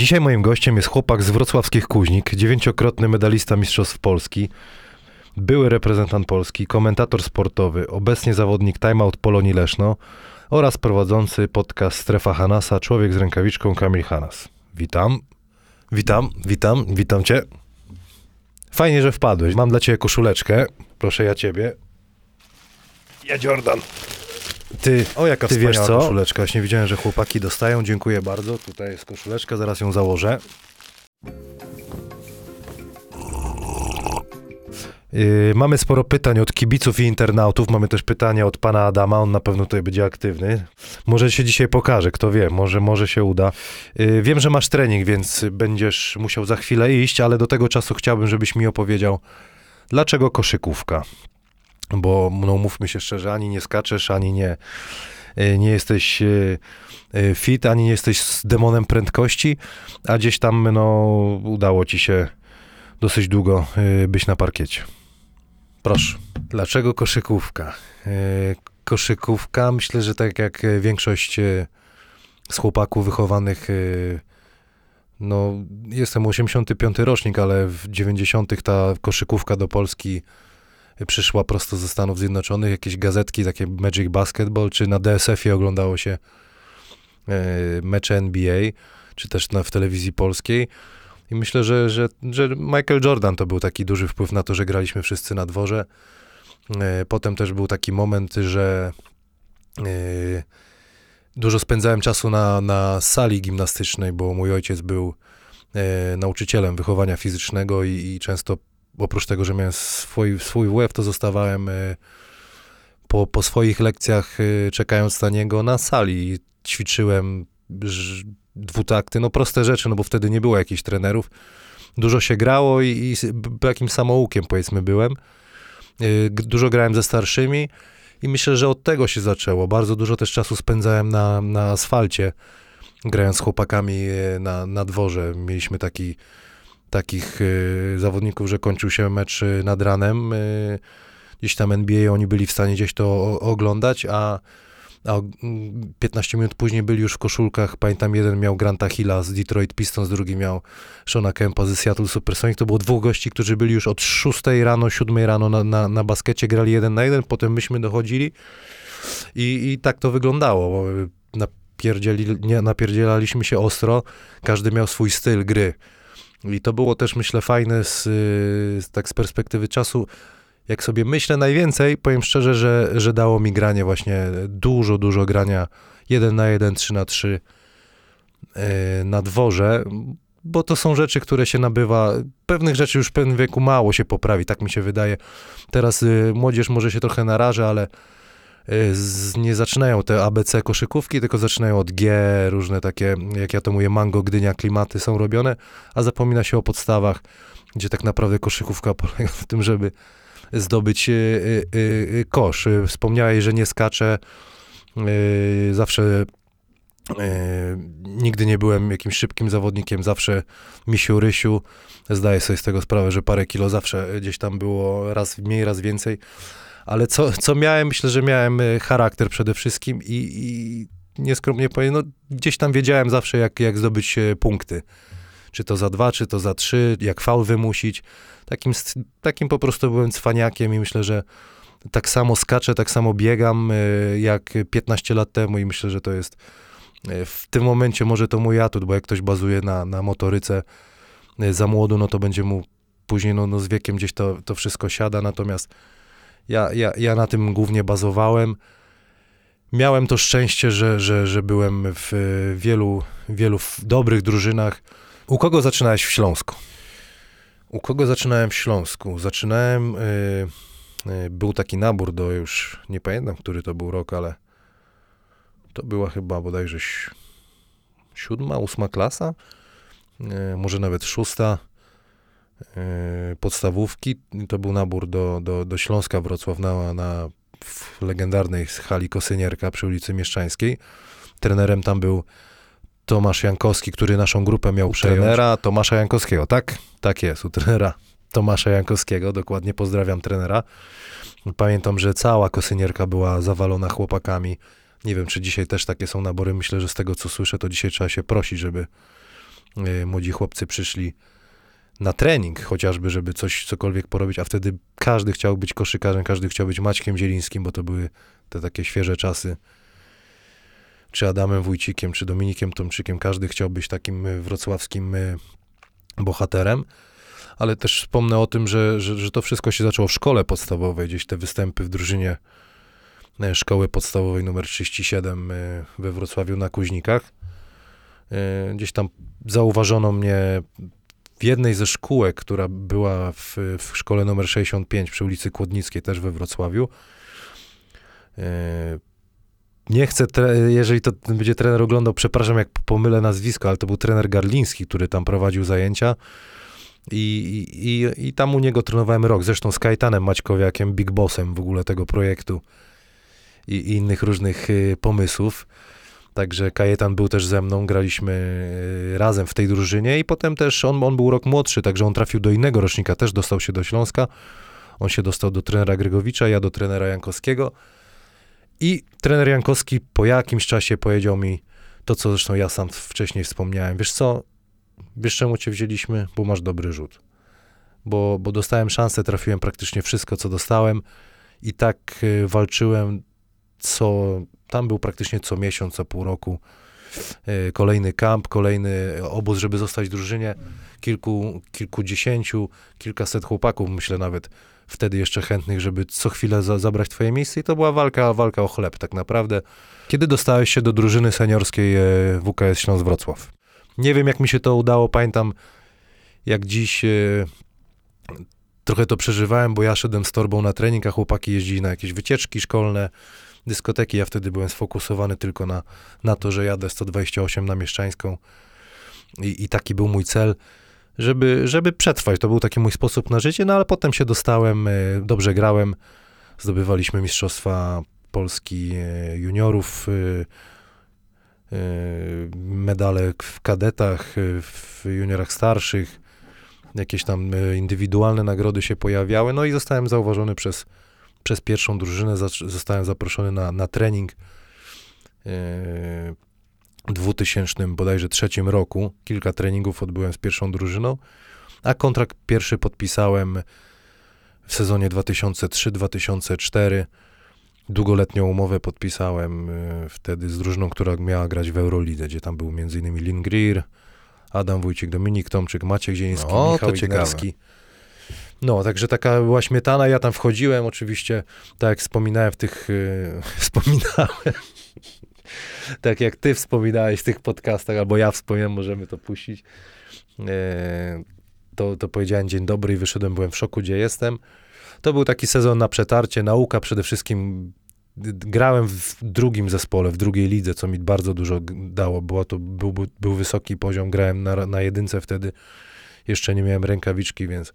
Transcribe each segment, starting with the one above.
Dzisiaj moim gościem jest chłopak z wrocławskich Kuźnik, dziewięciokrotny medalista Mistrzostw Polski, były reprezentant Polski, komentator sportowy, obecnie zawodnik Time Out Polonii Leszno oraz prowadzący podcast Strefa Hanasa, człowiek z rękawiczką Kamil Hanas. Witam, witam, witam, witam cię. Fajnie, że wpadłeś. Mam dla ciebie koszuleczkę. Proszę ja ciebie. Ja Jordan. Ty, o jaka Ty wiesz co? koszuleczka. Właśnie widziałem, że chłopaki dostają. Dziękuję bardzo. Tutaj jest koszuleczka, zaraz ją założę. Yy, mamy sporo pytań od kibiców i internautów. Mamy też pytania od pana Adama. On na pewno tutaj będzie aktywny. Może się dzisiaj pokaże, kto wie, może, może się uda. Yy, wiem, że masz trening, więc będziesz musiał za chwilę iść, ale do tego czasu chciałbym, żebyś mi opowiedział, dlaczego koszykówka. Bo no, mówmy się szczerze, ani nie skaczesz, ani nie, yy, nie jesteś yy, yy, fit, ani nie jesteś z demonem prędkości, a gdzieś tam no, udało ci się dosyć długo być na parkiecie. Proszę. Dlaczego koszykówka? Koszykówka, myślę, że tak jak e, większość e, z chłopaków wychowanych, e, no jestem 85 rocznik, ale w 90 ta koszykówka do Polski przyszła prosto ze Stanów Zjednoczonych, jakieś gazetki, takie Magic Basketball, czy na DSF-ie oglądało się e, mecze NBA, czy też na, w telewizji polskiej. I myślę, że, że, że Michael Jordan to był taki duży wpływ na to, że graliśmy wszyscy na dworze. E, Potem też był taki moment, że e, dużo spędzałem czasu na, na sali gimnastycznej, bo mój ojciec był nauczycielem wychowania fizycznego i, i często oprócz tego, że miałem swój, swój WF, to zostawałem e, po, po swoich lekcjach e, czekając na niego na sali. ćwiczyłem dwutakty, no proste rzeczy, no bo wtedy nie było jakichś trenerów. Dużo się grało i, i jakim samoukiem powiedzmy byłem. Y, Dużo grałem ze starszymi i myślę, że od tego się zaczęło. Bardzo dużo też czasu spędzałem na, na asfalcie, grając z chłopakami y, na, na dworze. Mieliśmy taki, takich y, zawodników, że kończył się mecz y, nad ranem. y, Gdzieś tam NBA oni byli w stanie gdzieś to oglądać, a, a o- mm, 15 minut później byli już w koszulkach. Pamiętam, jeden miał Granta Hilla z Detroit Pistons, drugi miał Shona Kempa ze Seattle Supersonics. To było dwóch gości, którzy byli już od 6 rano, 7 rano na, na, na baskecie, grali jeden na jeden, potem myśmy dochodzili i, i tak to wyglądało. Napierdzieli, nie, napierdzielaliśmy się ostro, każdy miał swój styl gry. I to było też, myślę, fajne z, z, tak z perspektywy czasu. Jak sobie myślę najwięcej, powiem szczerze, że, że dało mi granie właśnie dużo, dużo grania 1 na 1, 3 na 3 y, na dworze, bo to są rzeczy, które się nabywa. Pewnych rzeczy już w pewnym wieku mało się poprawi, tak mi się wydaje. Teraz y, młodzież może się trochę naraża, ale z, nie zaczynają te ABC koszykówki, tylko zaczynają od G, różne takie, jak ja to mówię, mango, gdynia, klimaty są robione, a zapomina się o podstawach, gdzie tak naprawdę koszykówka polega na tym, żeby zdobyć y, y, y, kosz. Y, Wspomniałeś, że nie skaczę. Y, Zawsze y, nigdy nie byłem jakimś szybkim zawodnikiem, zawsze misiu, rysiu. Zdaję sobie z tego sprawę, że parę kilo zawsze gdzieś tam było raz mniej, raz więcej. Ale co, co miałem? Myślę, że miałem y, charakter przede wszystkim i, i nieskromnie powiem, no, gdzieś tam wiedziałem zawsze, jak, jak zdobyć e, punkty. Czy to za dwa, czy to za trzy, jak faul wymusić. Takim, takim po prostu byłem cwaniakiem i myślę, że tak samo skaczę, tak samo biegam y, jak 15 lat temu i myślę, że to jest y, w tym momencie może to mój atut, bo jak ktoś bazuje na, na motoryce y, za młodu, no to będzie mu później no, no z wiekiem gdzieś to, to wszystko siada, natomiast ja, ja, ja na tym głównie bazowałem. Miałem to szczęście, że, że, że byłem w y, wielu, wielu dobrych drużynach. U kogo zaczynałeś w Śląsku? U kogo zaczynałem w Śląsku? Zaczynałem, y, y, był taki nabór do już, nie pamiętam, który to był rok, ale to była chyba bodajże siódma, ósma klasa, może nawet szósta podstawówki. To był nabór do, do, do Śląska Wrocław na, na w legendarnej hali Kosynierka przy ulicy Mieszczańskiej. Trenerem tam był Tomasz Jankowski, który naszą grupę miał przejąć. Trenera Tomasza Jankowskiego, tak? Tak jest, u trenera Tomasza Jankowskiego, dokładnie pozdrawiam trenera. Pamiętam, że cała Kosynierka była zawalona chłopakami. Nie wiem, czy dzisiaj też takie są nabory. Myślę, że z tego, co słyszę, to dzisiaj trzeba się prosić, żeby y, młodzi chłopcy przyszli na trening chociażby, żeby coś, cokolwiek porobić, a wtedy każdy chciał być koszykarzem, każdy chciał być Maćkiem Zielińskim, bo to były te takie świeże czasy. Czy Adamem Wójcikiem, czy Dominikiem Tomczykiem, każdy chciał być takim y, wrocławskim y, bohaterem. Ale też wspomnę o tym, że, że, że to wszystko się zaczęło w szkole podstawowej, gdzieś te występy w drużynie y, szkoły podstawowej numer 37 y, we Wrocławiu na Kuźnikach. Gdzieś tam zauważono mnie w jednej ze szkółek, która była w, w szkole numer 65 przy ulicy Kłodnickiej, też we Wrocławiu. E, Nie chcę, jeżeli to będzie trener oglądał, przepraszam jak pomylę nazwisko, ale to był trener Garliński, który tam prowadził zajęcia. I, i, i, tam u niego trenowałem rok, zresztą z Kajtanem Maćkowiakiem, big bossem w ogóle tego projektu i, i innych różnych y, pomysłów. Także Kajetan był też ze mną, graliśmy y, razem w tej drużynie i potem też on, on był rok młodszy, także on trafił do innego rocznika, też dostał się do Śląska. On się dostał do trenera Grygowicza, ja do trenera Jankowskiego. I trener Jankowski po jakimś czasie powiedział mi to, co zresztą ja sam wcześniej wspomniałem. Wiesz co, wiesz czemu cię wzięliśmy? Bo masz dobry rzut. Bo, bo dostałem szansę, trafiłem praktycznie wszystko, co dostałem i tak y, walczyłem co, tam był praktycznie co miesiąc, co pół roku y, kolejny kamp, kolejny obóz, żeby zostać w drużynie. Kilku, kilkudziesięciu, kilkaset chłopaków, myślę nawet wtedy jeszcze chętnych, żeby co chwilę za, zabrać twoje miejsce i to była walka, walka o chleb tak naprawdę. Kiedy dostałeś się do drużyny seniorskiej e, WKS Śląsk Wrocław? Nie wiem, jak mi się to udało, pamiętam jak dziś e, trochę to przeżywałem, bo ja szedłem z torbą na trening, a chłopaki jeździli na jakieś wycieczki szkolne, dyskoteki. Ja wtedy byłem sfokusowany tylko na, na to, że jadę 128 na Mieszczańską i, i taki był mój cel, żeby, żeby przetrwać. To był taki mój sposób na życie, no ale potem się dostałem, e, dobrze grałem, zdobywaliśmy Mistrzostwa Polski e, juniorów, e, medale w kadetach, w juniorach starszych, jakieś tam e, indywidualne nagrody się pojawiały, no i zostałem zauważony przez, przez pierwszą drużynę, zostałem zaproszony na, na trening e, w 2000 bodajże trzecim roku. Kilka treningów odbyłem z pierwszą drużyną, a kontrakt pierwszy podpisałem w sezonie 2003-2004. Długoletnią umowę podpisałem e, wtedy z drużyną, która miała grać w Eurolidze, gdzie tam był m.in. Lin Greer, Adam Wójcik, Dominik Tomczyk, Maciek Zieliński, O, Michał to. No, także taka była śmietana, ja tam wchodziłem, oczywiście, tak jak wspominałem w tych, e, wspominałem, tak jak ty wspominałeś w tych podcastach, albo ja wspomniałem, możemy to puścić, e, to, to powiedziałem dzień dobry i wyszedłem, byłem w szoku, gdzie jestem. To był taki sezon na przetarcie, nauka przede wszystkim. Grałem w drugim zespole, w drugiej lidze, co mi bardzo dużo dało. Było to, był, był- wysoki poziom, grałem na, na jedynce wtedy. Jeszcze nie miałem rękawiczki, więc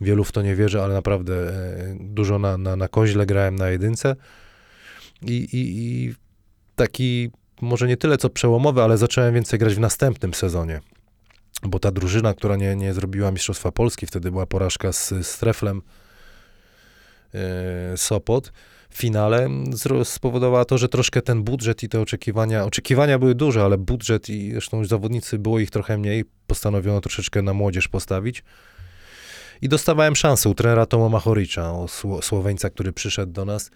wielu w to nie wierzy, ale naprawdę e, dużo na, na, na koźle grałem na jedynce. I, i, I taki, może nie tyle co przełomowy, ale zacząłem więcej grać w następnym sezonie. Bo ta drużyna, która nie, nie zrobiła Mistrzostwa Polski, wtedy była porażka z, z Treflem e, Sopot finale, zro- spowodowała to, że troszkę ten budżet i te oczekiwania, oczekiwania były duże, ale budżet i zresztą już zawodnicy było ich trochę mniej, postanowiono troszeczkę na młodzież postawić. I dostawałem szansę u trenera Toma Machoricza, Słoweńca, który przyszedł do nas.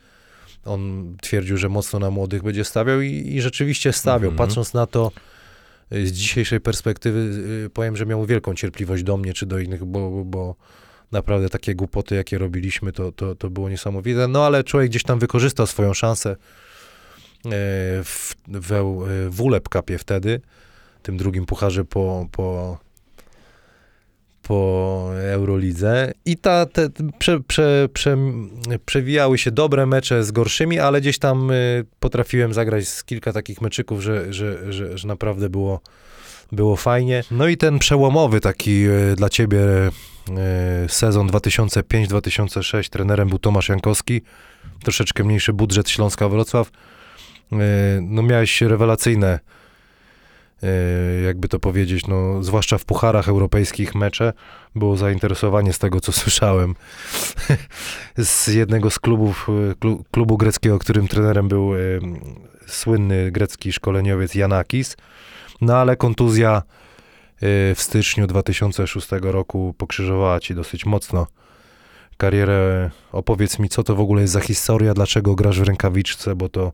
On twierdził, że mocno na młodych będzie stawiał i, i rzeczywiście stawiał. Mhm. Patrząc na to y, z dzisiejszej perspektywy, y, powiem, że miał wielką cierpliwość do mnie czy do innych, bo- bo naprawdę takie głupoty, jakie robiliśmy, to, to, to było niesamowite. No ale człowiek gdzieś tam wykorzystał swoją szansę e, w, w, e, w ULEP Cupie wtedy, tym drugim pucharze po, po, po Eurolidze i ta, te, prze, prze, prze, przewijały się dobre mecze z gorszymi, ale gdzieś tam y, potrafiłem zagrać z kilka takich meczyków, że, że, że, że naprawdę było, było fajnie. No i ten przełomowy taki y, dla ciebie sezon 2005-2006, trenerem był Tomasz Jankowski, troszeczkę mniejszy budżet Śląska Wrocław. Y, No miałeś rewelacyjne y, jakby to powiedzieć, no, zwłaszcza w pucharach europejskich mecze, było zainteresowanie z tego, co słyszałem z jednego z klubów, klu- klubu greckiego, którym trenerem był słynny grecki szkoleniowiec Janakis. No ale kontuzja w styczniu 2006 roku pokrzyżowała ci dosyć mocno karierę. Opowiedz mi, co to w ogóle jest za historia, dlaczego grasz w rękawiczce, bo to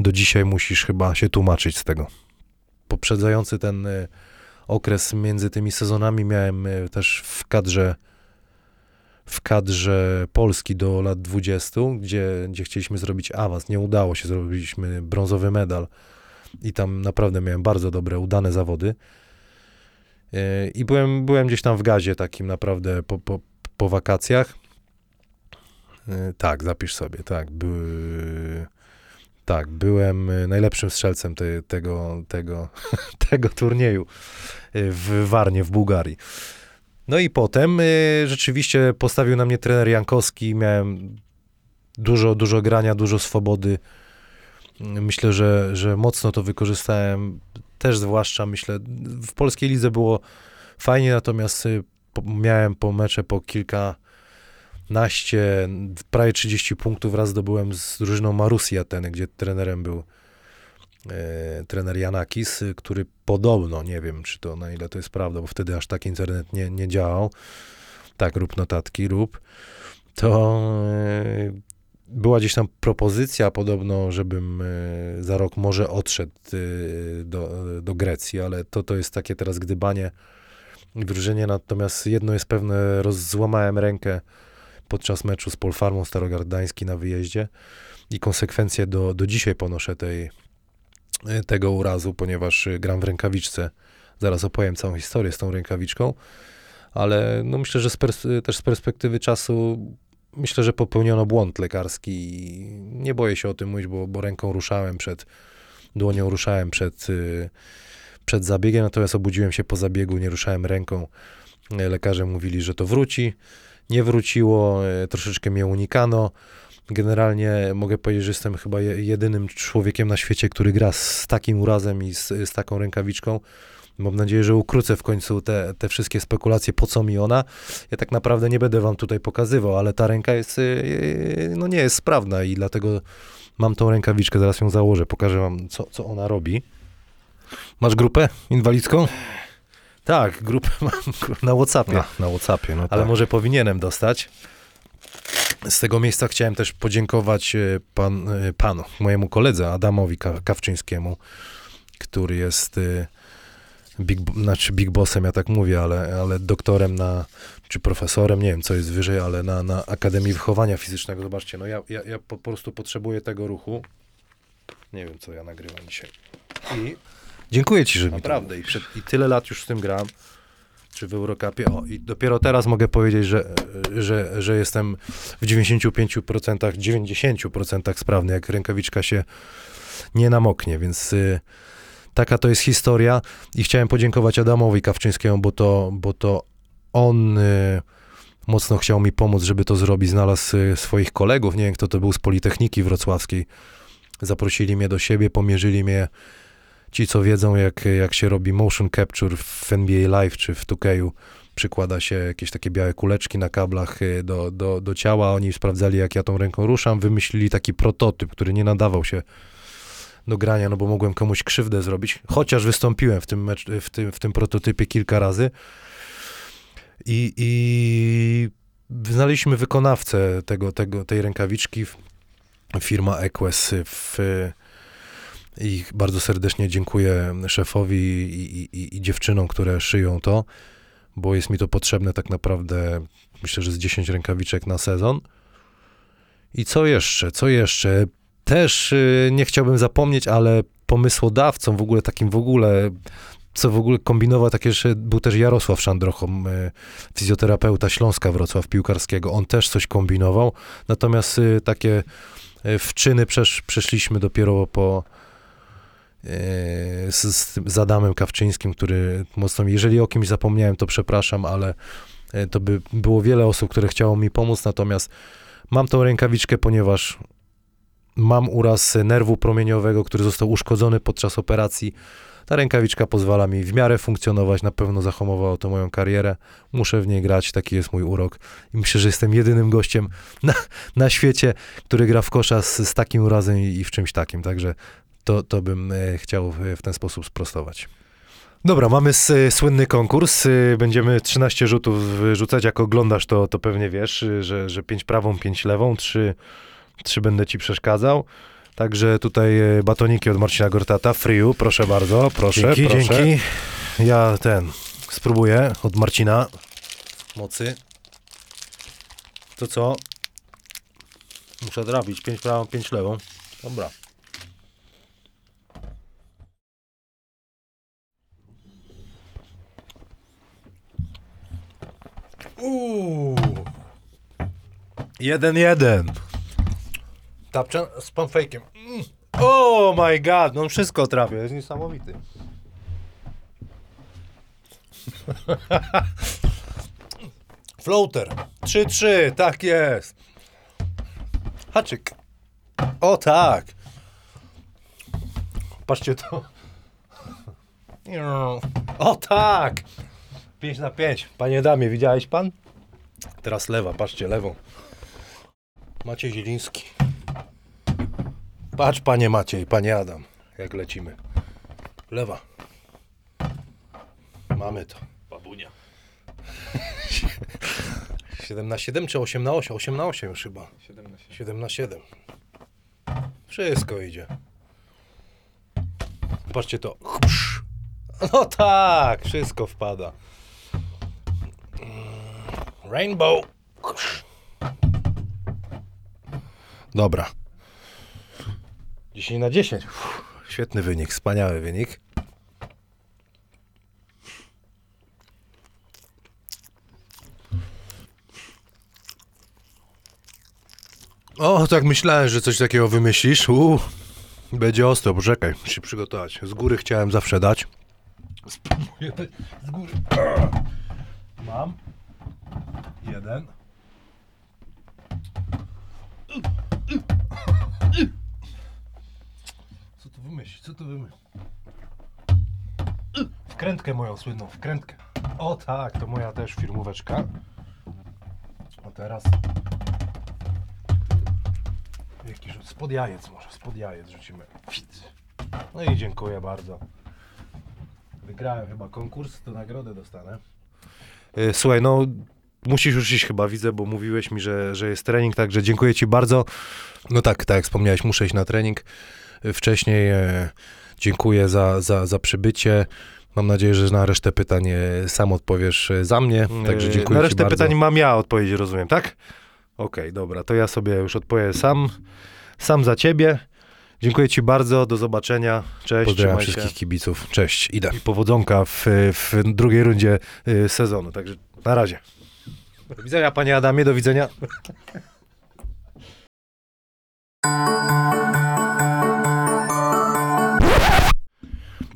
do dzisiaj musisz chyba się tłumaczyć z tego. Poprzedzający ten y, okres między tymi sezonami miałem y, też w kadrze w kadrze Polski do lat 20, gdzie, gdzie chcieliśmy zrobić awans. Nie udało się, zrobiliśmy brązowy medal i tam naprawdę miałem bardzo dobre, udane zawody. I byłem, byłem gdzieś tam w gazie takim naprawdę po, po, po wakacjach. Tak, zapisz sobie, tak. Były tak, byłem y, najlepszym strzelcem te, tego, tego, tego turnieju y, w Warnie, w Bułgarii. No i potem rzeczywiście postawił na mnie trener Jankowski, miałem dużo, dużo grania, dużo swobody. Myślę, że, że mocno to wykorzystałem, też zwłaszcza myślę, w polskiej lidze było fajnie, natomiast miałem po mecze po kilka naście, prawie 30 punktów raz zdobyłem z drużyną Marusi Ateny, gdzie trenerem był e, trener Janakis, który podobno, nie wiem czy to na ile to jest prawda, bo wtedy aż tak internet nie, nie działał, tak rób notatki, rób, to e, była gdzieś tam propozycja podobno, żebym e, za rok może odszedł e, do, do Grecji, ale to, to jest takie teraz gdybanie wróżenie, natomiast jedno jest pewne, rozzłamałem rękę podczas meczu z Polfarmą Starogard Gdański na wyjeździe i konsekwencje do, do dzisiaj ponoszę tej, tego urazu, ponieważ gram w rękawiczce. Zaraz opowiem całą historię z tą rękawiczką, ale no myślę, że z też z perspektywy czasu myślę, że popełniono błąd lekarski nie boję się o tym mówić, bo, bo ręką ruszałem przed, dłonią ruszałem przed, przed zabiegiem, natomiast obudziłem się po zabiegu, nie ruszałem ręką. Lekarze mówili, że to wróci nie wróciło, e, troszeczkę mnie unikano. Generalnie mogę powiedzieć, że jestem chyba jedynym człowiekiem na świecie, który gra z takim urazem i z, z taką rękawiczką. Mam nadzieję, że ukrócę w końcu te, te wszystkie spekulacje, po co mi ona. Ja tak naprawdę nie będę wam tutaj pokazywał, ale ta ręka jest, e, no nie jest sprawna i dlatego mam tą rękawiczkę, zaraz ją założę, pokażę wam, co, co ona robi. Masz grupę inwalidzką? Tak, grupę mam na Whatsappie. Na, na Whatsappie, no Ale tak. może powinienem dostać. Z tego miejsca chciałem też podziękować e, pan, panu, mojemu koledze Adamowi Kawczyńskiemu, który jest big, znaczy big bossem, ja tak mówię, ale, ale doktorem na, czy profesorem, nie wiem co jest wyżej, ale na, na Akademii Wychowania Fizycznego. Zobaczcie, no ja, ja, ja po prostu potrzebuję tego ruchu. Nie wiem, co ja nagrywam dzisiaj. I Dziękuję ci, że Naprawdę. I, przed, I tyle lat już z tym gram. Czy w Eurocupie. O, i dopiero teraz mogę powiedzieć, że, że, że jestem w 95%, 90% sprawny, jak rękawiczka się nie namoknie, więc y, taka to jest historia. I chciałem podziękować Adamowi Kawczyńskiemu, bo to, bo to on y, mocno chciał mi pomóc, żeby to zrobić. Znalazł y, swoich kolegów, nie wiem kto to był z Politechniki Wrocławskiej. Zaprosili mnie do siebie, pomierzyli mnie Ci, co wiedzą, jak, jak się robi motion capture w NBA Live czy w 2K, przykłada się jakieś takie białe kuleczki na kablach y, do, do, do ciała. Oni sprawdzali, jak ja tą ręką ruszam, wymyślili taki prototyp, który nie nadawał się do grania, no bo mogłem komuś krzywdę zrobić, chociaż wystąpiłem w tym, mecz, w tym, w tym prototypie kilka razy. I, i znaleźliśmy wykonawcę tego, tego, tej rękawiczki, firma Equus w, i bardzo serdecznie dziękuję szefowi i, i, i, dziewczynom, które szyją to, bo jest mi to potrzebne tak naprawdę, myślę, że z 10 rękawiczek na sezon. I co jeszcze? Co jeszcze? Też y, nie chciałbym zapomnieć, ale pomysłodawcą w ogóle, takim w ogóle, co w ogóle kombinował, takie, że był też Jarosław Szandrochom, y, fizjoterapeuta Śląska Wrocław Piłkarskiego. On też coś kombinował, natomiast y, takie wczyny przesz, przeszliśmy dopiero po, z, z Adamem Kawczyńskim, który mocno jeżeli o kimś zapomniałem, to przepraszam, ale to by było wiele osób, które chciało mi pomóc, natomiast mam tą rękawiczkę, ponieważ mam uraz nerwu promieniowego, który został uszkodzony podczas operacji. Ta rękawiczka pozwala mi w miarę funkcjonować, na pewno zahamowało to moją karierę. Muszę w niej grać, taki jest mój urok. I myślę, że jestem jedynym gościem na, na świecie, który gra w kosza z, z takim urazem i, i w czymś takim. Także to, to bym e, chciał w ten sposób sprostować. Dobra, mamy s- słynny konkurs. y, Będziemy 13 rzutów rzucać. Jak oglądasz, to, to pewnie wiesz, że, że 5 prawą, 5 lewą, 3, 3 będę ci przeszkadzał. Także tutaj y, batoniki od Marcina Gortata. Friu, proszę bardzo, proszę, Dzięki, proszę. dzięki. Ja ten spróbuję od Marcina. Mocy. To co? Muszę trafić. 5 prawą, 5 lewą. Dobra. Uuu. Jeden, jeden. Tapczan z panfejkiem. Mm. Oh my god, no on wszystko trafia, jest niesamowity. Floater. 3-3, tak jest. Haczyk. O tak. Patrzcie to. O tak. 5 na 5. Panie damie, widziałeś pan? Teraz lewa, patrzcie, lewą. Maciej Zieliński. Patrz, panie Maciej, panie Adam, jak lecimy. Lewa. Mamy to. Babunia. 7 na 7 czy 8 na 8? 8 na 8 już chyba. 7 na 7. 7 na 7. Wszystko idzie. Patrzcie to. No tak, wszystko wpada. Mm, Rainbow. Dobra. 10 na 10. Uff, Świetny wynik, wspaniały wynik. O, tak myślałem, że coś takiego wymyślisz. Uu, będzie ostro, poczekaj, muszę się przygotować. Z góry chciałem zawsze dać. Spróbuję z góry. Mam. Jeden. Wymyślić? Co tu wymyślić? Wkrętkę moją słynną, wkrętkę. O tak, to moja też firmóweczka. A teraz Jaki rzut? Spod jajec może, spod jajec rzucimy. No i dziękuję bardzo. Wygrałem chyba konkurs, to nagrodę dostanę. E, Słuchaj, no musisz już iść chyba, widzę, bo mówiłeś mi, że, że jest trening, także dziękuję ci bardzo. No tak, tak jak wspomniałeś, muszę iść na trening. Wcześniej e, dziękuję za, za, za przybycie. Mam nadzieję, że na resztę pytań e, sam odpowiesz e, za mnie, także dziękuję na resztę pytań mam ja odpowiedź, rozumiem, tak? Okej, dobra, to ja sobie już odpowiem sam, sam za ciebie. Dziękuję ci bardzo, do zobaczenia, cześć, Pozdrawiam wszystkich się. kibiców. Cześć, idę. I powodzonka w, w drugiej rundzie y, sezonu, także na razie. Do widzenia panie Adamie, do widzenia.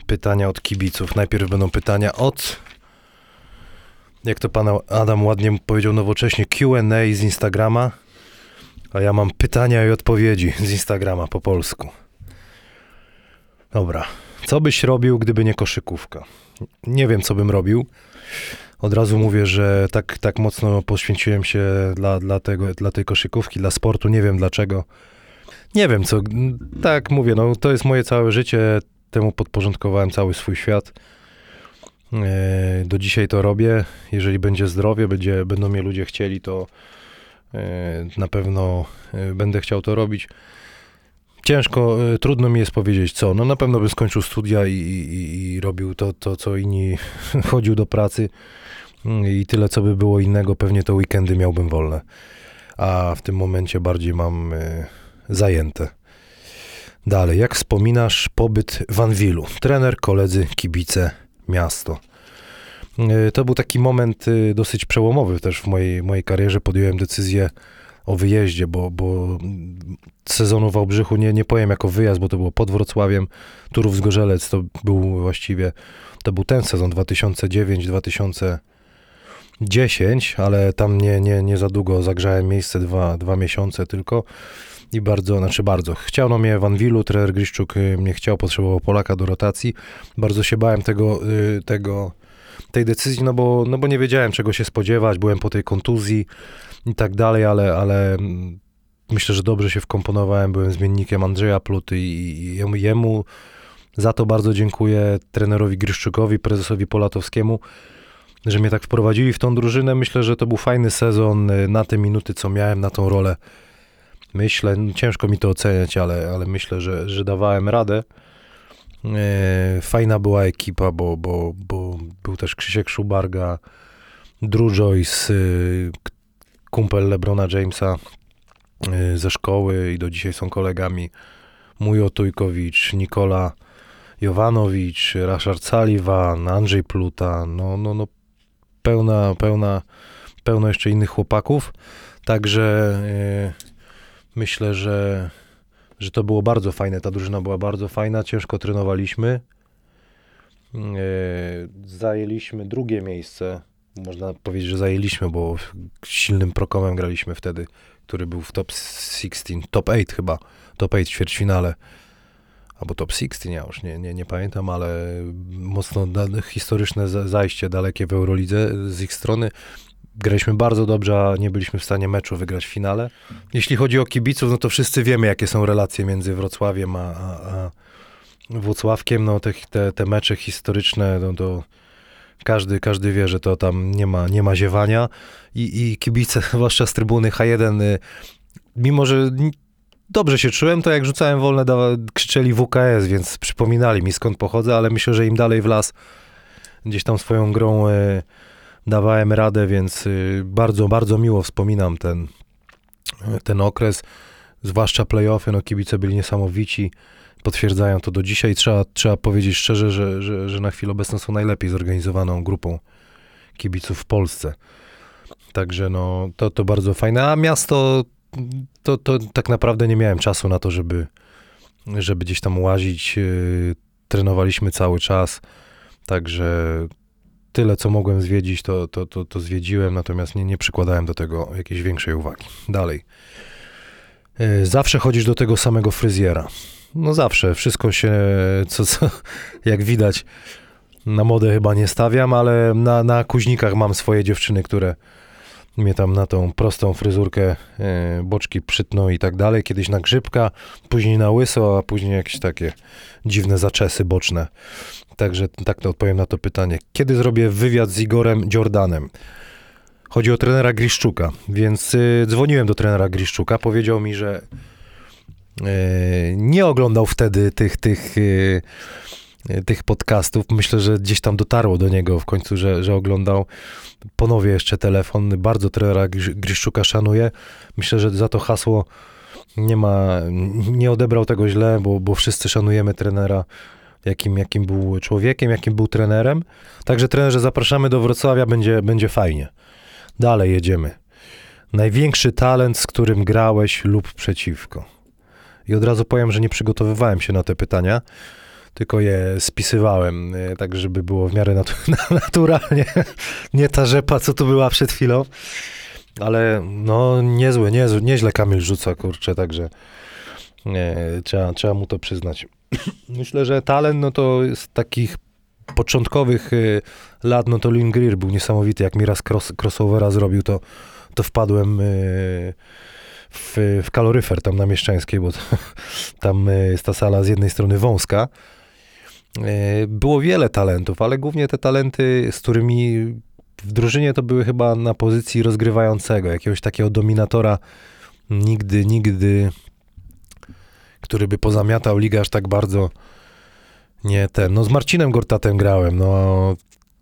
Pytania od kibiców. Najpierw będą pytania od jak to pan Adam ładnie powiedział nowocześnie, Q&A z Instagrama, a ja mam pytania i odpowiedzi z Instagrama po polsku. Dobra. Co byś robił, gdyby nie koszykówka? Nie wiem, co bym robił. Od razu mówię, że tak, tak mocno poświęciłem się dla, dla, tego, dla tej koszykówki, dla sportu. Nie wiem dlaczego. Nie wiem, co. Tak mówię, no to jest moje całe życie. Temu podporządkowałem cały swój świat. E, Do dzisiaj to robię. Jeżeli będzie zdrowie, będzie, będą mnie ludzie chcieli, to e, na pewno e, będę chciał to robić. Ciężko, trudno mi jest powiedzieć co. No na pewno bym skończył studia i, i, i robił to, to, co inni, chodził do pracy i tyle, co by było innego, pewnie to weekendy miałbym wolne. A w tym momencie bardziej mam zajęte. Dalej, jak wspominasz pobyt w Anwilu? Trener, koledzy, kibice, miasto. E, To był taki moment e, dosyć przełomowy też w mojej, mojej karierze. Podjąłem decyzję o wyjeździe, bo, bo sezonu w Wałbrzychu nie, nie powiem jako wyjazd, bo to było pod Wrocławiem. Turów Zgorzelec to był właściwie, to był ten sezon 2009-2010, ale tam nie, nie, nie za długo zagrzałem miejsce, dwa, dwa miesiące tylko i bardzo, znaczy bardzo. Chciano mnie w Anwilu, trener Griszczuk y, mnie chciał, potrzebował Polaka do rotacji. Bardzo się bałem tego, y, tego tej decyzji, no bo, no bo nie wiedziałem czego się spodziewać, byłem po tej kontuzji i tak dalej, ale, ale mm, myślę, że dobrze się wkomponowałem, byłem zmiennikiem Andrzeja Pluty i, jemu- Za to bardzo dziękuję trenerowi Gryszczykowi, prezesowi Polatowskiemu, że mnie tak wprowadzili w tą drużynę. Myślę, że to był fajny sezon y, na te minuty, co miałem na tą rolę. Myślę, no ciężko mi to oceniać, ale, ale myślę, że, że dawałem radę. E, fajna była ekipa, bo, bo, bo był też Krzysiek Szubarga, Drew Joyce, y, kumpel Lebrona Jamesa y, ze szkoły i do dzisiaj są kolegami. Mój Otujkowicz, Nikola Jovanowicz, Rashard Sullivan, Andrzej Pluta, no, no, no pełna, pełna, pełno jeszcze innych chłopaków. Także y, myślę, że, że to było bardzo fajne. Ta drużyna była bardzo fajna, ciężko trenowaliśmy. Y, zajęliśmy drugie miejsce. Można powiedzieć, że zajęliśmy, bo silnym prokomem graliśmy wtedy, który był w top 16, top 8 chyba, top 8 w ćwierćfinale albo top 16, ja już nie, nie, nie pamiętam, ale mocno historyczne za- zajście dalekie w Eurolidze z ich strony. Graliśmy bardzo dobrze, a nie byliśmy w stanie meczu wygrać w finale. Jeśli chodzi o kibiców, no to wszyscy wiemy, jakie są relacje między Wrocławiem a, a, a Włocławkiem. No te, te, te mecze historyczne, no to każdy, każdy wie, że to tam nie ma, nie ma ziewania i, i kibice, zwłaszcza z trybuny H1, y, mimo że dobrze się czułem, to jak rzucałem wolne, dawa, krzyczeli WKS, więc przypominali mi skąd pochodzę, ale myślę, że im dalej w las gdzieś tam swoją grą y, dawałem radę, więc y, bardzo, bardzo miło wspominam ten, ten okres, zwłaszcza playoffy, no kibice byli niesamowici, potwierdzają to do dzisiaj. Trzeba, trzeba powiedzieć szczerze, że, że, że na chwilę obecną są najlepiej zorganizowaną grupą kibiców w Polsce. Także no, to, to bardzo fajne. A miasto, to, to tak naprawdę nie miałem czasu na to, żeby, żeby gdzieś tam łazić. Yy, Trenowaliśmy cały czas, także tyle, co mogłem zwiedzić, to, to, to, to zwiedziłem, natomiast nie, nie przykładałem do tego jakiejś większej uwagi. Dalej. Yy, Zawsze chodzisz do tego samego fryzjera. No zawsze, wszystko się, co, co jak widać, na modę chyba nie stawiam, ale na, na kuźnikach mam swoje dziewczyny, które mnie tam na tą prostą fryzurkę, e, boczki przytną i tak dalej. Kiedyś na grzybka, później na łyso, a później jakieś takie dziwne zaczesy boczne. Także tak odpowiem na to pytanie. Kiedy zrobię wywiad z Igorem Jordanem? Chodzi o trenera Griszczuka, więc y, dzwoniłem do trenera Griszczuka, powiedział mi, że e, nie oglądał wtedy tych, tych, y, y, tych podcastów. Myślę, że gdzieś tam dotarło do niego w końcu, że, że oglądał. Ponowię jeszcze telefon. Bardzo trenera Grisz- Griszczuka szanuję. Myślę, że za to hasło nie ma, nie odebrał tego źle, bo, bo wszyscy szanujemy trenera, jakim, jakim był człowiekiem, jakim był trenerem. Także trenerze, zapraszamy do Wrocławia, będzie, będzie fajnie. Dalej jedziemy. Największy talent, z którym grałeś lub przeciwko. I od razu powiem, że nie przygotowywałem się na te pytania, tylko je spisywałem, e, tak żeby było w miarę natu- naturalnie. Nie ta rzepa, co tu była przed chwilą. Ale no niezły, niezły, nieźle Kamil rzuca, kurczę, także nie, trzeba, trzeba mu to przyznać. Myślę, że talent, no to z takich początkowych y, lat, no to Lin Greer był niesamowity. Jak mi raz cross, crossovera zrobił, to, to wpadłem y, w, w kaloryfer tam na Mieszczańskiej, bo tam y, jest ta sala z jednej strony wąska. Było wiele talentów, ale głównie te talenty, z którymi w drużynie to były chyba na pozycji rozgrywającego, jakiegoś takiego dominatora. Nigdy, nigdy, który by pozamiatał ligę aż tak bardzo. Nie ten. No z Marcinem Gortatem grałem, no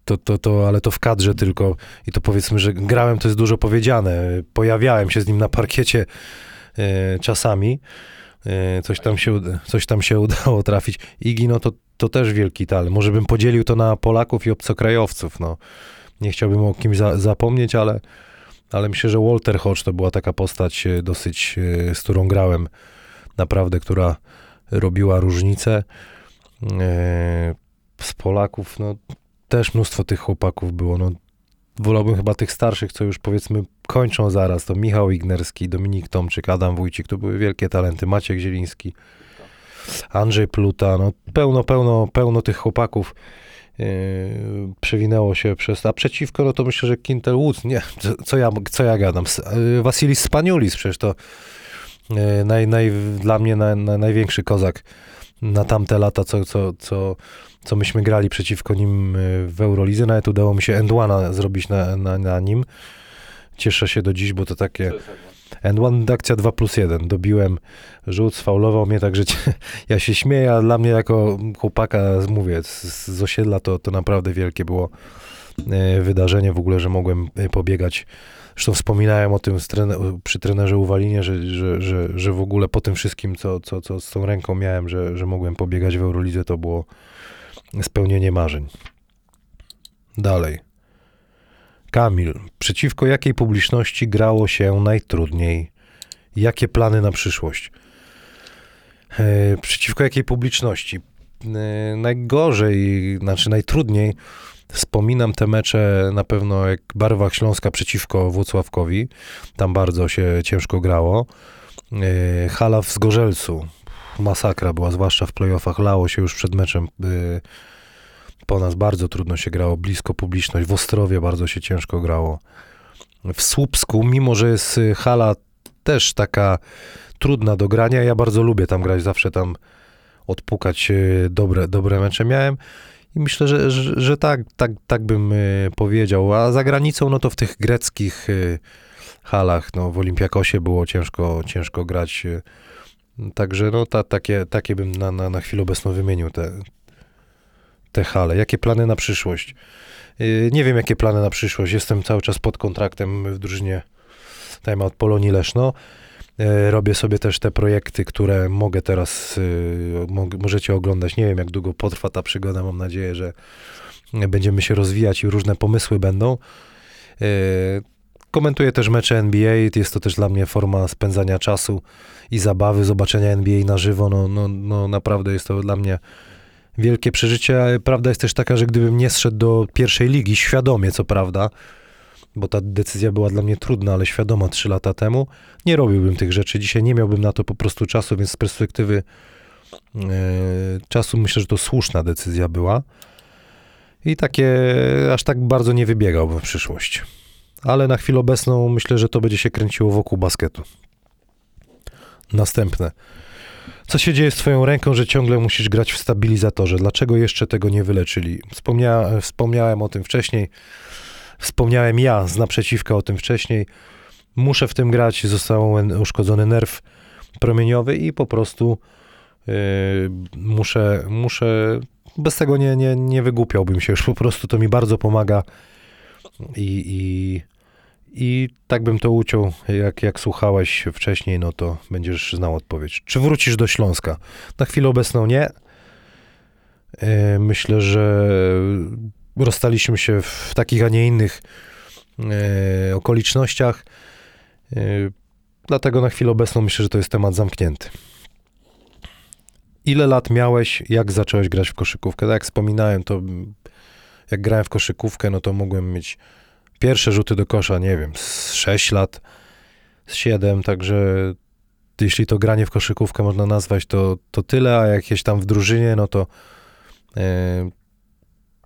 to, to, to, ale to w kadrze tylko. I to powiedzmy, że grałem, to jest dużo powiedziane. Pojawiałem się z nim na parkiecie e, czasami. E, coś, tam się, coś tam się udało trafić. Igi, no to, to też wielki talent. Może bym podzielił to na Polaków i obcokrajowców, no. Nie chciałbym o kimś za, zapomnieć, ale, ale myślę, że Walter Hodge to była taka postać e, dosyć, z którą grałem naprawdę, która robiła różnicę. E, Z Polaków, no też mnóstwo tych chłopaków było. No, wolałbym chyba tych starszych, co już powiedzmy kończą zaraz. To Michał Ignerski, Dominik Tomczyk, Adam Wójcik, to były wielkie talenty. Maciek Zieliński, Andrzej Pluta, no pełno, pełno, pełno tych chłopaków yy, przewinęło się przez, a przeciwko, no to myślę, że Kintel Woods, nie, co- ja, co ja gadam, yy, Wasilis Spaniulis przecież to naj, naj, dla mnie na, na, największy kozak na tamte lata, co, co, co, co myśmy grali przeciwko nim y, w Eurolidze. Nawet udało mi się Endwana zrobić na, na, na nim. Cieszę się do dziś, bo to takie... And one akcja 2 plus 1. Dobiłem rzut, sfaulował mnie, także ja się śmieję, a dla mnie jako chłopaka, mówię, z, z osiedla to, to naprawdę wielkie było e, wydarzenie w ogóle, że mogłem e, pobiegać. Zresztą wspominałem o tym trener, przy trenerze Uwalinie, że, że, że, że w ogóle po tym wszystkim, co, co, co z tą ręką miałem, że, że mogłem pobiegać w Eurolidze, to było spełnienie marzeń. Dalej. Kamil, przeciwko jakiej publiczności grało się najtrudniej? Jakie plany na przyszłość? E, przeciwko jakiej publiczności? E, najgorzej, znaczy najtrudniej wspominam te mecze na pewno jak Barwach Śląska przeciwko Włocławkowi. Tam bardzo się ciężko grało. E, hala w Zgorzelcu. Masakra była, zwłaszcza w playoffach. Lało się już przed meczem. Po nas bardzo trudno się grało, blisko publiczność. W Ostrowie bardzo się ciężko grało. W Słupsku, mimo że jest y, hala też taka trudna do grania, ja bardzo lubię tam grać, zawsze tam odpukać y, dobre, dobre mecze miałem. I myślę, że, że, że, tak, tak, tak bym y, powiedział. A za granicą, no to w tych greckich halach, no w Olimpiakosie było ciężko, ciężko grać. Także no ta, takie, takie bym na, na, na chwilę obecną wymienił te, te hale? Jakie plany na przyszłość? Nie wiem, jakie plany na przyszłość. Jestem cały czas pod kontraktem w drużynie Time od Polonii Leszno. Y, robię sobie też te projekty, które mogę teraz, y, możecie oglądać. Nie wiem, jak długo potrwa ta przygoda. Mam nadzieję, że będziemy się rozwijać i różne pomysły będą. Komentuję też mecze NBA. Jest to też dla mnie forma spędzania czasu i zabawy, zobaczenia NBA na żywo. No, no, no naprawdę jest to dla mnie wielkie przeżycie. Prawda jest też taka, że gdybym nie zszedł do pierwszej ligi, świadomie co prawda, bo ta decyzja była dla mnie trudna, ale świadoma trzy lata temu, nie robiłbym tych rzeczy. Dzisiaj nie miałbym na to po prostu czasu, więc z perspektywy e, czasu myślę, że to słuszna decyzja była. I takie, aż tak bardzo nie wybiegałbym w przyszłość. Ale na chwilę obecną myślę, że to będzie się kręciło wokół basketu. Następne. Co się dzieje z twoją ręką, że ciągle musisz grać w stabilizatorze? Dlaczego jeszcze tego nie wyleczyli? Wspomnia, wspomniałem o tym wcześniej. Wspomniałem ja z naprzeciwka o tym wcześniej. Muszę w tym grać, został uszkodzony nerw promieniowy i po prostu yy, muszę, muszę, bez tego nie, nie, nie wygłupiałbym się już, po prostu to mi bardzo pomaga i, i i tak bym to uciął, jak, jak słuchałeś wcześniej, no to będziesz znał odpowiedź. Czy wrócisz do Śląska? Na chwilę obecną nie. E, myślę, że rozstaliśmy się w takich, a nie innych e, okolicznościach. E, dlatego na chwilę obecną myślę, że to jest temat zamknięty. Ile lat miałeś, jak zacząłeś grać w koszykówkę? Tak jak wspominałem, to jak grałem w koszykówkę, no to mogłem mieć pierwsze rzuty do kosza, nie wiem, z 6 lat, z 7, także jeśli to granie w koszykówkę można nazwać, to, to tyle, a jakieś tam w drużynie, no to e,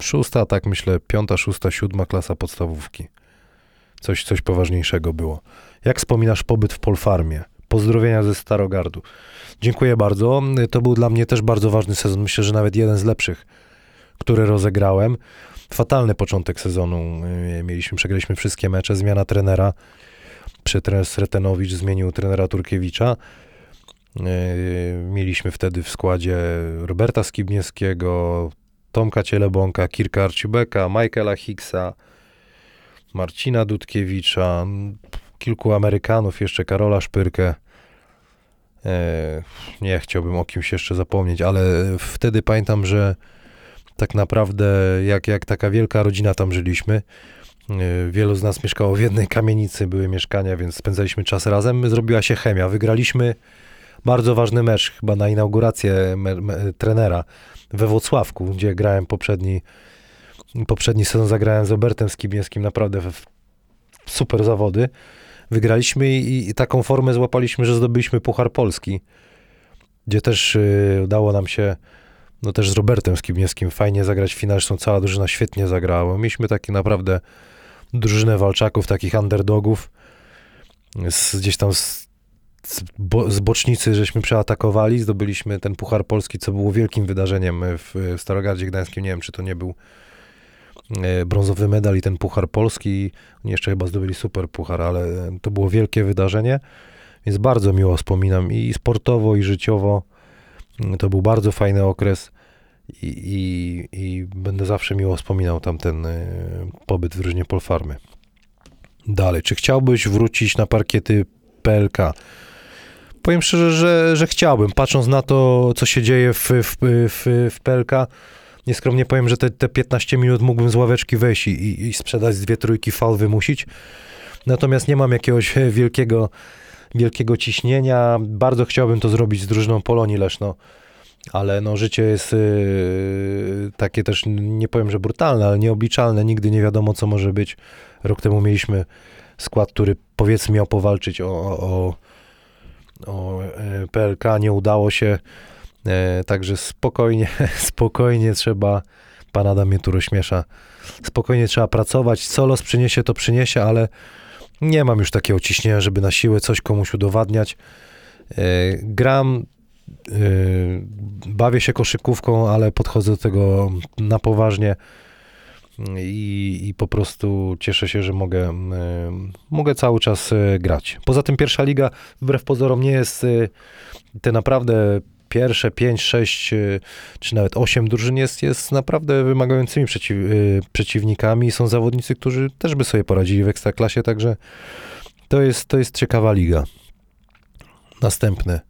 szósta, tak myślę, piąta, szósta, siódma klasa podstawówki. Coś, coś poważniejszego było. Jak wspominasz pobyt w Polfarmie? Pozdrowienia ze Starogardu. Dziękuję bardzo. To był dla mnie też bardzo ważny sezon. Myślę, że nawet jeden z lepszych, który rozegrałem fatalny początek sezonu. Y, mieliśmy, przegraliśmy wszystkie mecze, zmiana trenera. Przy Sretenowicz zmienił trenera Turkiewicza. Y, mieliśmy wtedy w składzie Roberta Skibniewskiego, Tomka Cielebonka, Kirka Arcibeka, Michaela Hicksa, Marcina Dudkiewicza, kilku Amerykanów, jeszcze Karola Szpyrkę. Y, nie chciałbym o kimś jeszcze zapomnieć, ale wtedy pamiętam, że tak naprawdę jak, jak taka wielka rodzina tam żyliśmy. E, wielu z nas mieszkało w jednej kamienicy, były mieszkania, więc spędzaliśmy czas razem. Zrobiła się chemia. Wygraliśmy bardzo ważny mecz, chyba na inaugurację me, me, trenera we Włocławku, gdzie grałem poprzedni, poprzedni sezon, zagrałem z Robertem Skibniewskim, naprawdę w, super zawody. Wygraliśmy i, i, taką formę złapaliśmy, że zdobyliśmy Puchar Polski, gdzie też y, udało nam się no też z Robertem Skibniewskim fajnie zagrać w finale, zresztą cała drużyna świetnie zagrała. Mieliśmy taki naprawdę drużynę walczaków, takich underdogów, z, gdzieś tam z z, bo, z bocznicy żeśmy przeatakowali, zdobyliśmy ten Puchar Polski, co było wielkim wydarzeniem w, Starogardzie Gdańskim. Nie wiem, czy to nie był e, brązowy medal i ten Puchar Polski. Oni jeszcze chyba zdobyli super puchar, ale to było wielkie wydarzenie, więc bardzo miło wspominam i sportowo, i życiowo. To był bardzo fajny okres i, i, i będę zawsze miło wspominał tamten y, pobyt w drużynie Polfarmy. Dalej, czy chciałbyś wrócić na parkiety PLK? Powiem szczerze, że, że chciałbym. Patrząc na to, co się dzieje w, w, w, w PLK, nieskromnie powiem, że te, te 15 minut mógłbym z ławeczki wejść i, i sprzedać dwie trójki fal wymusić. Natomiast nie mam jakiegoś wielkiego, wielkiego ciśnienia. Bardzo chciałbym to zrobić z drużyną Polonii Leszno ale no, życie jest yy, takie też, nie powiem, że brutalne, ale nieobliczalne. Nigdy nie wiadomo, co może być. Rok temu mieliśmy skład, który powiedzmy miał powalczyć o, o e, PLK, nie udało się. E, także spokojnie, spokojnie trzeba, pan Adam mnie tu rozśmiesza, spokojnie trzeba pracować. Co los przyniesie, to przyniesie, ale nie mam już takiego ciśnienia, żeby na siłę coś komuś udowadniać. E, gram bawię się koszykówką, ale podchodzę do tego na poważnie i, i po prostu cieszę się, że mogę, yy, mogę cały czas yy, grać. Poza tym pierwsza liga, wbrew pozorom, nie jest te naprawdę pierwsze 5, 6 czy nawet 8 drużyn jest, jest naprawdę wymagającymi przeciw, przeciwnikami. Są zawodnicy, którzy też by sobie poradzili w ekstraklasie, także to jest, to jest ciekawa liga. Następny.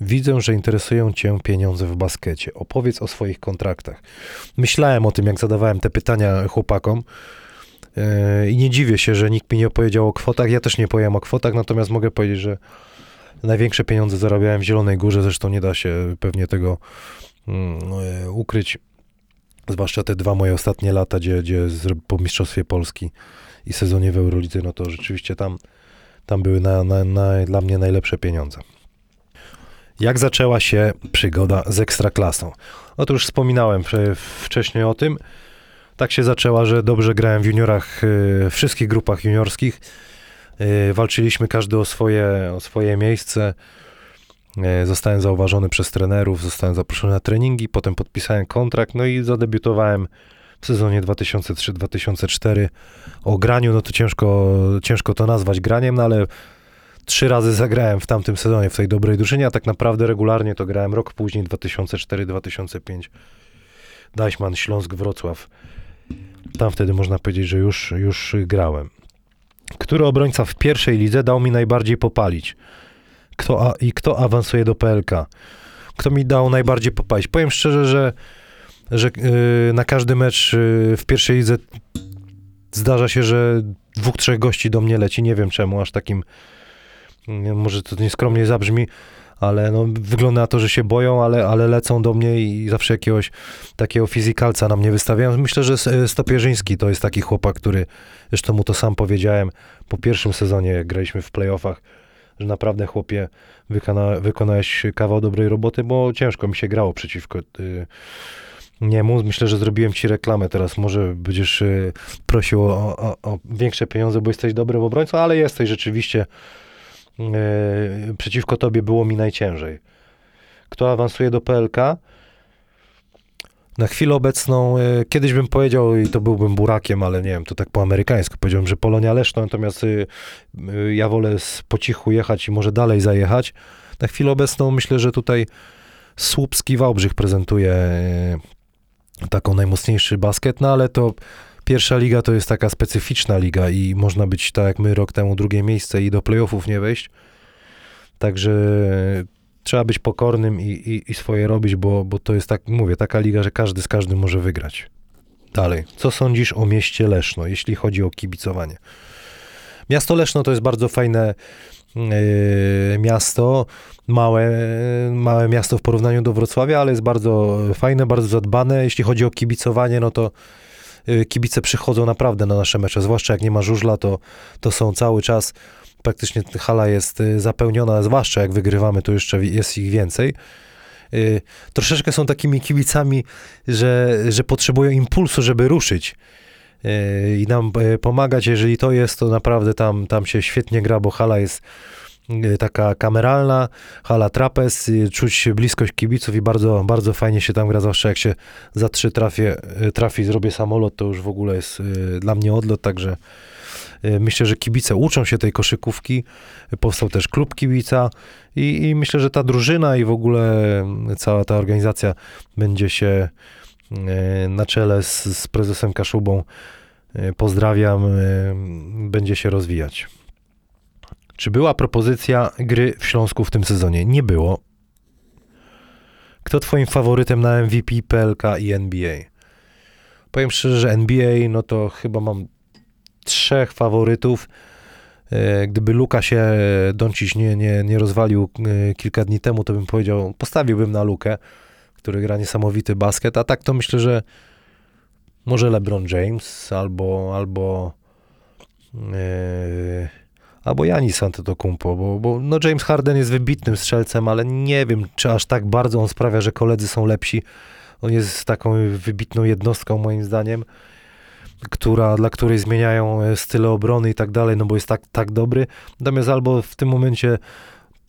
Widzę, że interesują Cię pieniądze w baskecie. Opowiedz o swoich kontraktach. Myślałem o tym, jak zadawałem te pytania chłopakom. Yy, I nie dziwię się, że nikt mi nie opowiedział o kwotach. Ja też nie powiem o kwotach, natomiast mogę powiedzieć, że największe pieniądze zarabiałem w Zielonej Górze. Zresztą nie da się pewnie tego yy, ukryć. Zwłaszcza te dwa moje ostatnie lata, gdzie, gdzie po Mistrzostwie Polski i sezonie w Eurolidze, no to rzeczywiście tam, tam były na, na, na, dla mnie najlepsze pieniądze. Jak zaczęła się przygoda z ekstraklasą? Otóż wspominałem wcześniej o tym. Tak się zaczęła, że dobrze grałem w juniorach, y, w wszystkich grupach juniorskich. Y, walczyliśmy każdy o swoje, o swoje miejsce. Y, zostałem zauważony przez trenerów, zostałem zaproszony na treningi, potem podpisałem kontrakt, no i zadebiutowałem w sezonie 2003-2004. O graniu, no to ciężko, ciężko to nazwać graniem, no ale trzy razy zagrałem w tamtym sezonie w tej dobrej drużynie, a tak naprawdę regularnie to grałem rok później, 2004-2005. Dajśman, Śląsk, Wrocław. Tam wtedy można powiedzieć, że już, już grałem. Który obrońca w pierwszej lidze dał mi najbardziej popalić? Kto a, I kto awansuje do PLK? Kto mi dał najbardziej popalić? Powiem szczerze, że, że yy, na każdy mecz yy, w pierwszej lidze zdarza się, że dwóch, trzech gości do mnie leci. Nie wiem czemu, aż takim może to nieskromnie zabrzmi, ale no, wygląda na to, że się boją, ale, ale lecą do mnie i zawsze jakiegoś takiego fizykalca na mnie wystawiają. Myślę, że Stopierzyński to jest taki chłopak, który, zresztą mu to sam powiedziałem po pierwszym sezonie, jak graliśmy w playoffach, że naprawdę chłopie wykona, wykonałeś kawał dobrej roboty, bo ciężko mi się grało przeciwko y, niemu. Myślę, że zrobiłem ci reklamę teraz. Może będziesz y, prosił o, o, o większe pieniądze, bo jesteś dobry w obrońcu, ale jesteś rzeczywiście E, przeciwko tobie było mi najciężej. Kto awansuje do PLK? Na chwilę obecną, e, kiedyś bym powiedział, i to byłbym burakiem, ale nie wiem, to tak po amerykańsku powiedziałem, że Polonia Leszno, natomiast e, ja wolę po cichu jechać i może dalej zajechać. Na chwilę obecną myślę, że tutaj Słupski Wałbrzych prezentuje taką najmocniejszy basket, no ale to Pierwsza liga to jest taka specyficzna liga i można być tak jak my rok temu drugie miejsce i do playoffów nie wejść. Także trzeba być pokornym i, i, i swoje robić, bo, bo to jest tak, mówię, taka liga, że każdy z każdym może wygrać. Dalej. Co sądzisz o mieście Leszno, jeśli chodzi o kibicowanie? Miasto Leszno to jest bardzo fajne yy, miasto, małe, małe miasto w porównaniu do Wrocławia, ale jest bardzo fajne, bardzo zadbane. Jeśli chodzi o kibicowanie, no to kibice przychodzą naprawdę na nasze mecze, zwłaszcza jak nie ma żużla, to, to są cały czas, praktycznie hala jest y, zapełniona, zwłaszcza jak wygrywamy, to jeszcze jest ich więcej. Y, troszeczkę są takimi kibicami, że, że potrzebują impulsu, żeby ruszyć i nam pomagać. Jeżeli to jest, to naprawdę tam, tam się świetnie gra, bo hala jest y, taka kameralna, hala trapez, y, czuć bliskość kibiców i bardzo, bardzo fajnie się tam gra, zwłaszcza jak się za trzy trafię, y, trafi, zrobię samolot, to już w ogóle jest y, dla mnie odlot, także y, myślę, że kibice uczą się tej koszykówki, powstał też klub kibica i, i myślę, że ta drużyna i w ogóle cała ta organizacja będzie się y, na czele z, z prezesem Kaszubą, y, pozdrawiam, y, będzie się rozwijać. Czy była propozycja gry w Śląsku w tym sezonie? Nie było. Kto twoim faworytem na MVP, PLK i NBA? Powiem szczerze, że NBA, no to chyba mam trzech faworytów. E, Gdyby Luka się Doncic nie, nie, nie rozwalił e, kilka dni temu, to bym powiedział, postawiłbym na Lukę, który gra niesamowity basket, a tak to myślę, że może LeBron James albo albo e, albo Janis Antetokounmpo, bo, bo no James Harden jest wybitnym strzelcem, ale nie wiem, czy aż tak bardzo on sprawia, że koledzy są lepsi. On jest taką wybitną jednostką moim zdaniem, która, dla której zmieniają e, style obrony i tak dalej, no bo jest tak, tak dobry. Natomiast albo w tym momencie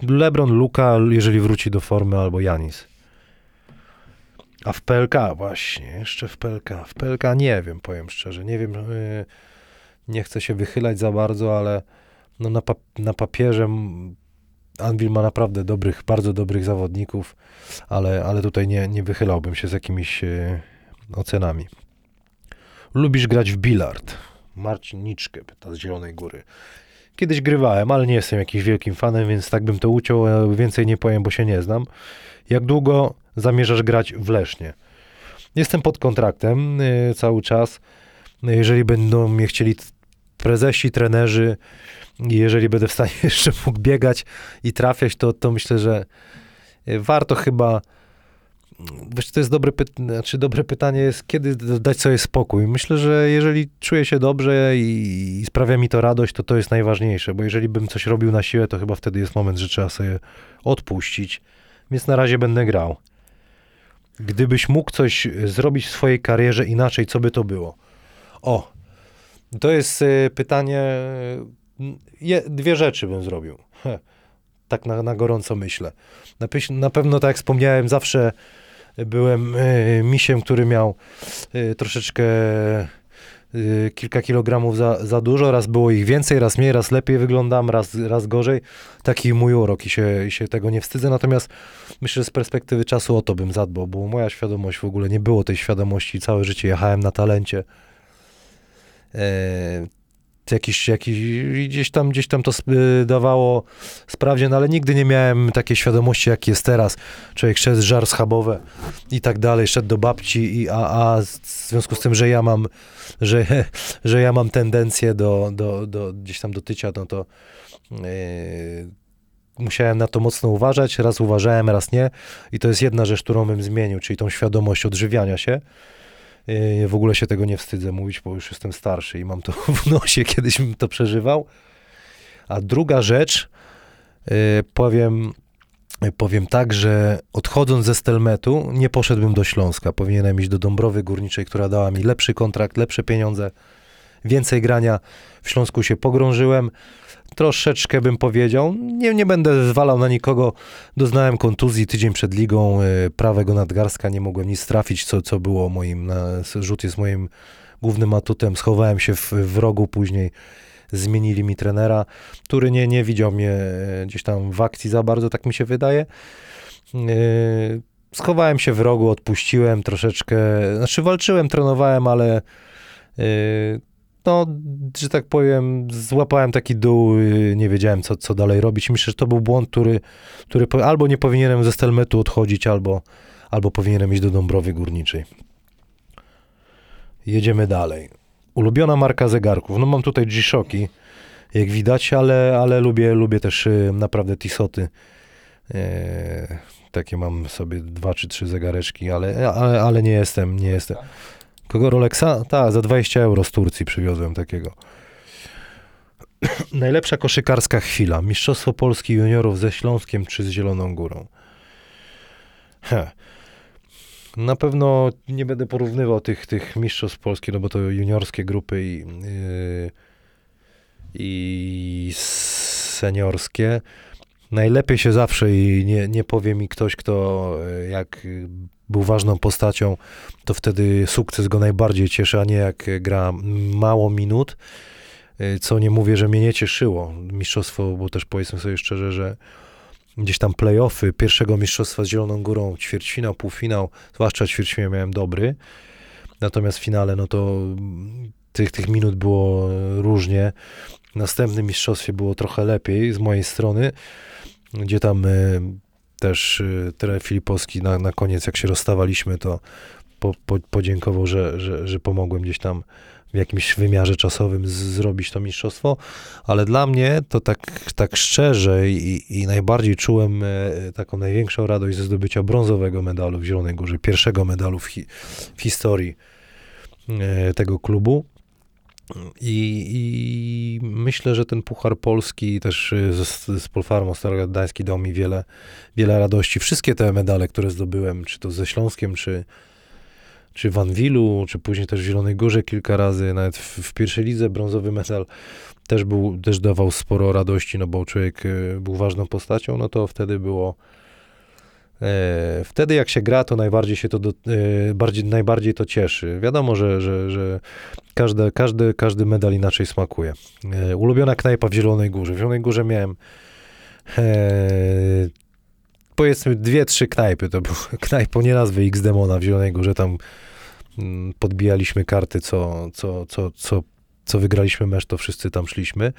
LeBron, Luka, jeżeli wróci do formy, albo Janis. A w PLK właśnie, jeszcze w PLK. W PLK nie wiem, powiem szczerze. Nie wiem, yy, nie chcę się wychylać za bardzo, ale no na, na papierze Anvil ma naprawdę dobrych, bardzo dobrych zawodników, ale, ale tutaj nie, nie wychylałbym się z jakimiś yy, ocenami. Lubisz grać w bilard? Marcin Niczkę pyta z Zielonej Góry. Kiedyś grywałem, ale nie jestem jakimś wielkim fanem, więc tak bym to uciął. a Więcej nie powiem, bo się nie znam. Jak długo zamierzasz grać w Lesznie? Jestem pod kontraktem y, cały czas. Jeżeli będą mnie chcieli prezesi, trenerzy, i jeżeli będę w stanie jeszcze mógł biegać i trafiać, to, to myślę, że y, warto chyba. Wiesz, to jest dobre, py- znaczy dobre pytanie jest, kiedy dać sobie spokój. Myślę, że jeżeli czuję się dobrze i, i sprawia mi to radość, to to jest najważniejsze, bo jeżeli bym coś robił na siłę, to chyba wtedy jest moment, że trzeba sobie odpuścić. Więc na razie będę grał. Gdybyś mógł coś zrobić w swojej karierze inaczej, co by to było? O, to jest y, pytanie. y, dwie rzeczy bym zrobił. Tak na, na gorąco myślę. Na, na pewno, tak jak wspomniałem, zawsze byłem y, misiem, który miał troszeczkę kilka kilogramów za, za dużo. Raz było ich więcej, raz mniej, raz lepiej wyglądam, raz, raz gorzej. Taki mój urok i się, i się tego nie wstydzę. Natomiast myślę, że z perspektywy czasu o to bym zadbał, bo moja świadomość w ogóle nie było tej świadomości. Całe życie jechałem na talencie. E, jakiś, jakiś, gdzieś tam, gdzieś tam to y, dawało sprawdzian, ale nigdy nie miałem takiej świadomości, jak jest teraz. Człowiek szedł żar schabowe i tak dalej, szedł do babci, i, a, a w związku z tym, że ja mam, że, że ja mam tendencję do, do, do gdzieś tam do tycia, no to yy, musiałem na to mocno uważać. Raz uważałem, raz nie. I to jest jedna rzecz, którą bym zmienił, czyli tą świadomość odżywiania się. W ogóle się tego nie wstydzę mówić, bo już jestem starszy i mam to w nosie, kiedyś bym to przeżywał. A druga rzecz, yy, powiem, powiem tak, że odchodząc ze Stelmetu, nie poszedłbym do Śląska. Powinienem iść do Dąbrowy Górniczej, która dała mi lepszy kontrakt, lepsze pieniądze, więcej grania. W Śląsku się pogrążyłem. Troszeczkę bym powiedział, nie, nie będę zwalał na nikogo. Doznałem kontuzji tydzień przed ligą y, prawego nadgarstka, nie mogłem nic trafić, co, co było moim, na, rzut jest moim głównym atutem. Schowałem się w, w rogu później. Zmienili mi trenera, który nie, nie widział mnie e, gdzieś tam w akcji za bardzo, tak mi się wydaje. Yy, Schowałem się w rogu, odpuściłem troszeczkę, znaczy walczyłem, trenowałem, ale no, że tak powiem, złapałem taki dół, yy, nie wiedziałem, co, co dalej robić. Myślę, że to był błąd, który, który albo nie powinienem ze Stelmetu odchodzić, albo, albo powinienem iść do Dąbrowy Górniczej. Jedziemy dalej. Ulubiona marka zegarków. No mam tutaj G-Shocki, jak widać, ale, ale lubię, lubię też yy, naprawdę Tisoty. Yy, takie mam sobie dwa czy trzy zegareczki, ale, ale, ale nie jestem, nie jestem. Kogo Rolexa? Tak, za 20 euro z Turcji przywiozłem takiego. Najlepsza koszykarska chwila. Mistrzostwo Polski juniorów ze Śląskiem czy z Zieloną Górą? Heh. Na pewno nie będę porównywał tych, tych mistrzostw Polski, no bo to juniorskie grupy i, yy, i seniorskie. Najlepiej się zawsze i nie, nie powie mi ktoś, kto e, jak był ważną postacią, to wtedy sukces go najbardziej cieszy, a nie jak gra mało minut. Y, Co nie mówię, że mnie nie cieszyło. Mistrzostwo, bo też powiedzmy sobie szczerze, że gdzieś tam playoffy pierwszego mistrzostwa z Zieloną Górą, ćwierćfinał, półfinał, zwłaszcza ćwierćfinał miałem dobry. Natomiast w finale, no to mm, tych, tych minut było e, różnie. W następnym mistrzostwie było trochę lepiej z mojej strony, gdzie tam e, też e, trener Filipowski na, na koniec, jak się rozstawaliśmy, to po, po, podziękował, że, że, że pomogłem gdzieś tam w jakimś wymiarze czasowym z, zrobić to mistrzostwo, ale dla mnie to tak, tak szczerze i, i najbardziej czułem e, taką największą radość ze zdobycia brązowego medalu w Zielonej Górze, pierwszego medalu w, hi, w historii tego klubu. I, I myślę, że ten Puchar Polski też e, z, z Polfarmą Starogard dał mi wiele, wiele radości. Wszystkie te medale, które zdobyłem, czy to ze Śląskiem, czy, czy w Anwilu, czy później też w Zielonej Górze kilka razy, nawet w, w pierwszej lidze brązowy medal też, był, też dawał sporo radości, no bo człowiek e, był ważną postacią, no to wtedy było wtedy jak się gra, to najbardziej się to do, e, bardziej, najbardziej to cieszy. Wiadomo, że, że, że każde, każdy, każdy medal inaczej smakuje. E, ulubiona knajpa w Zielonej Górze. W Zielonej Górze miałem e, powiedzmy dwie, trzy knajpy. To był knajpą nie nazwy X Demona w Zielonej Górze. Tam mm, podbijaliśmy karty, co, co, co, co, co wygraliśmy mecz, to wszyscy tam szliśmy.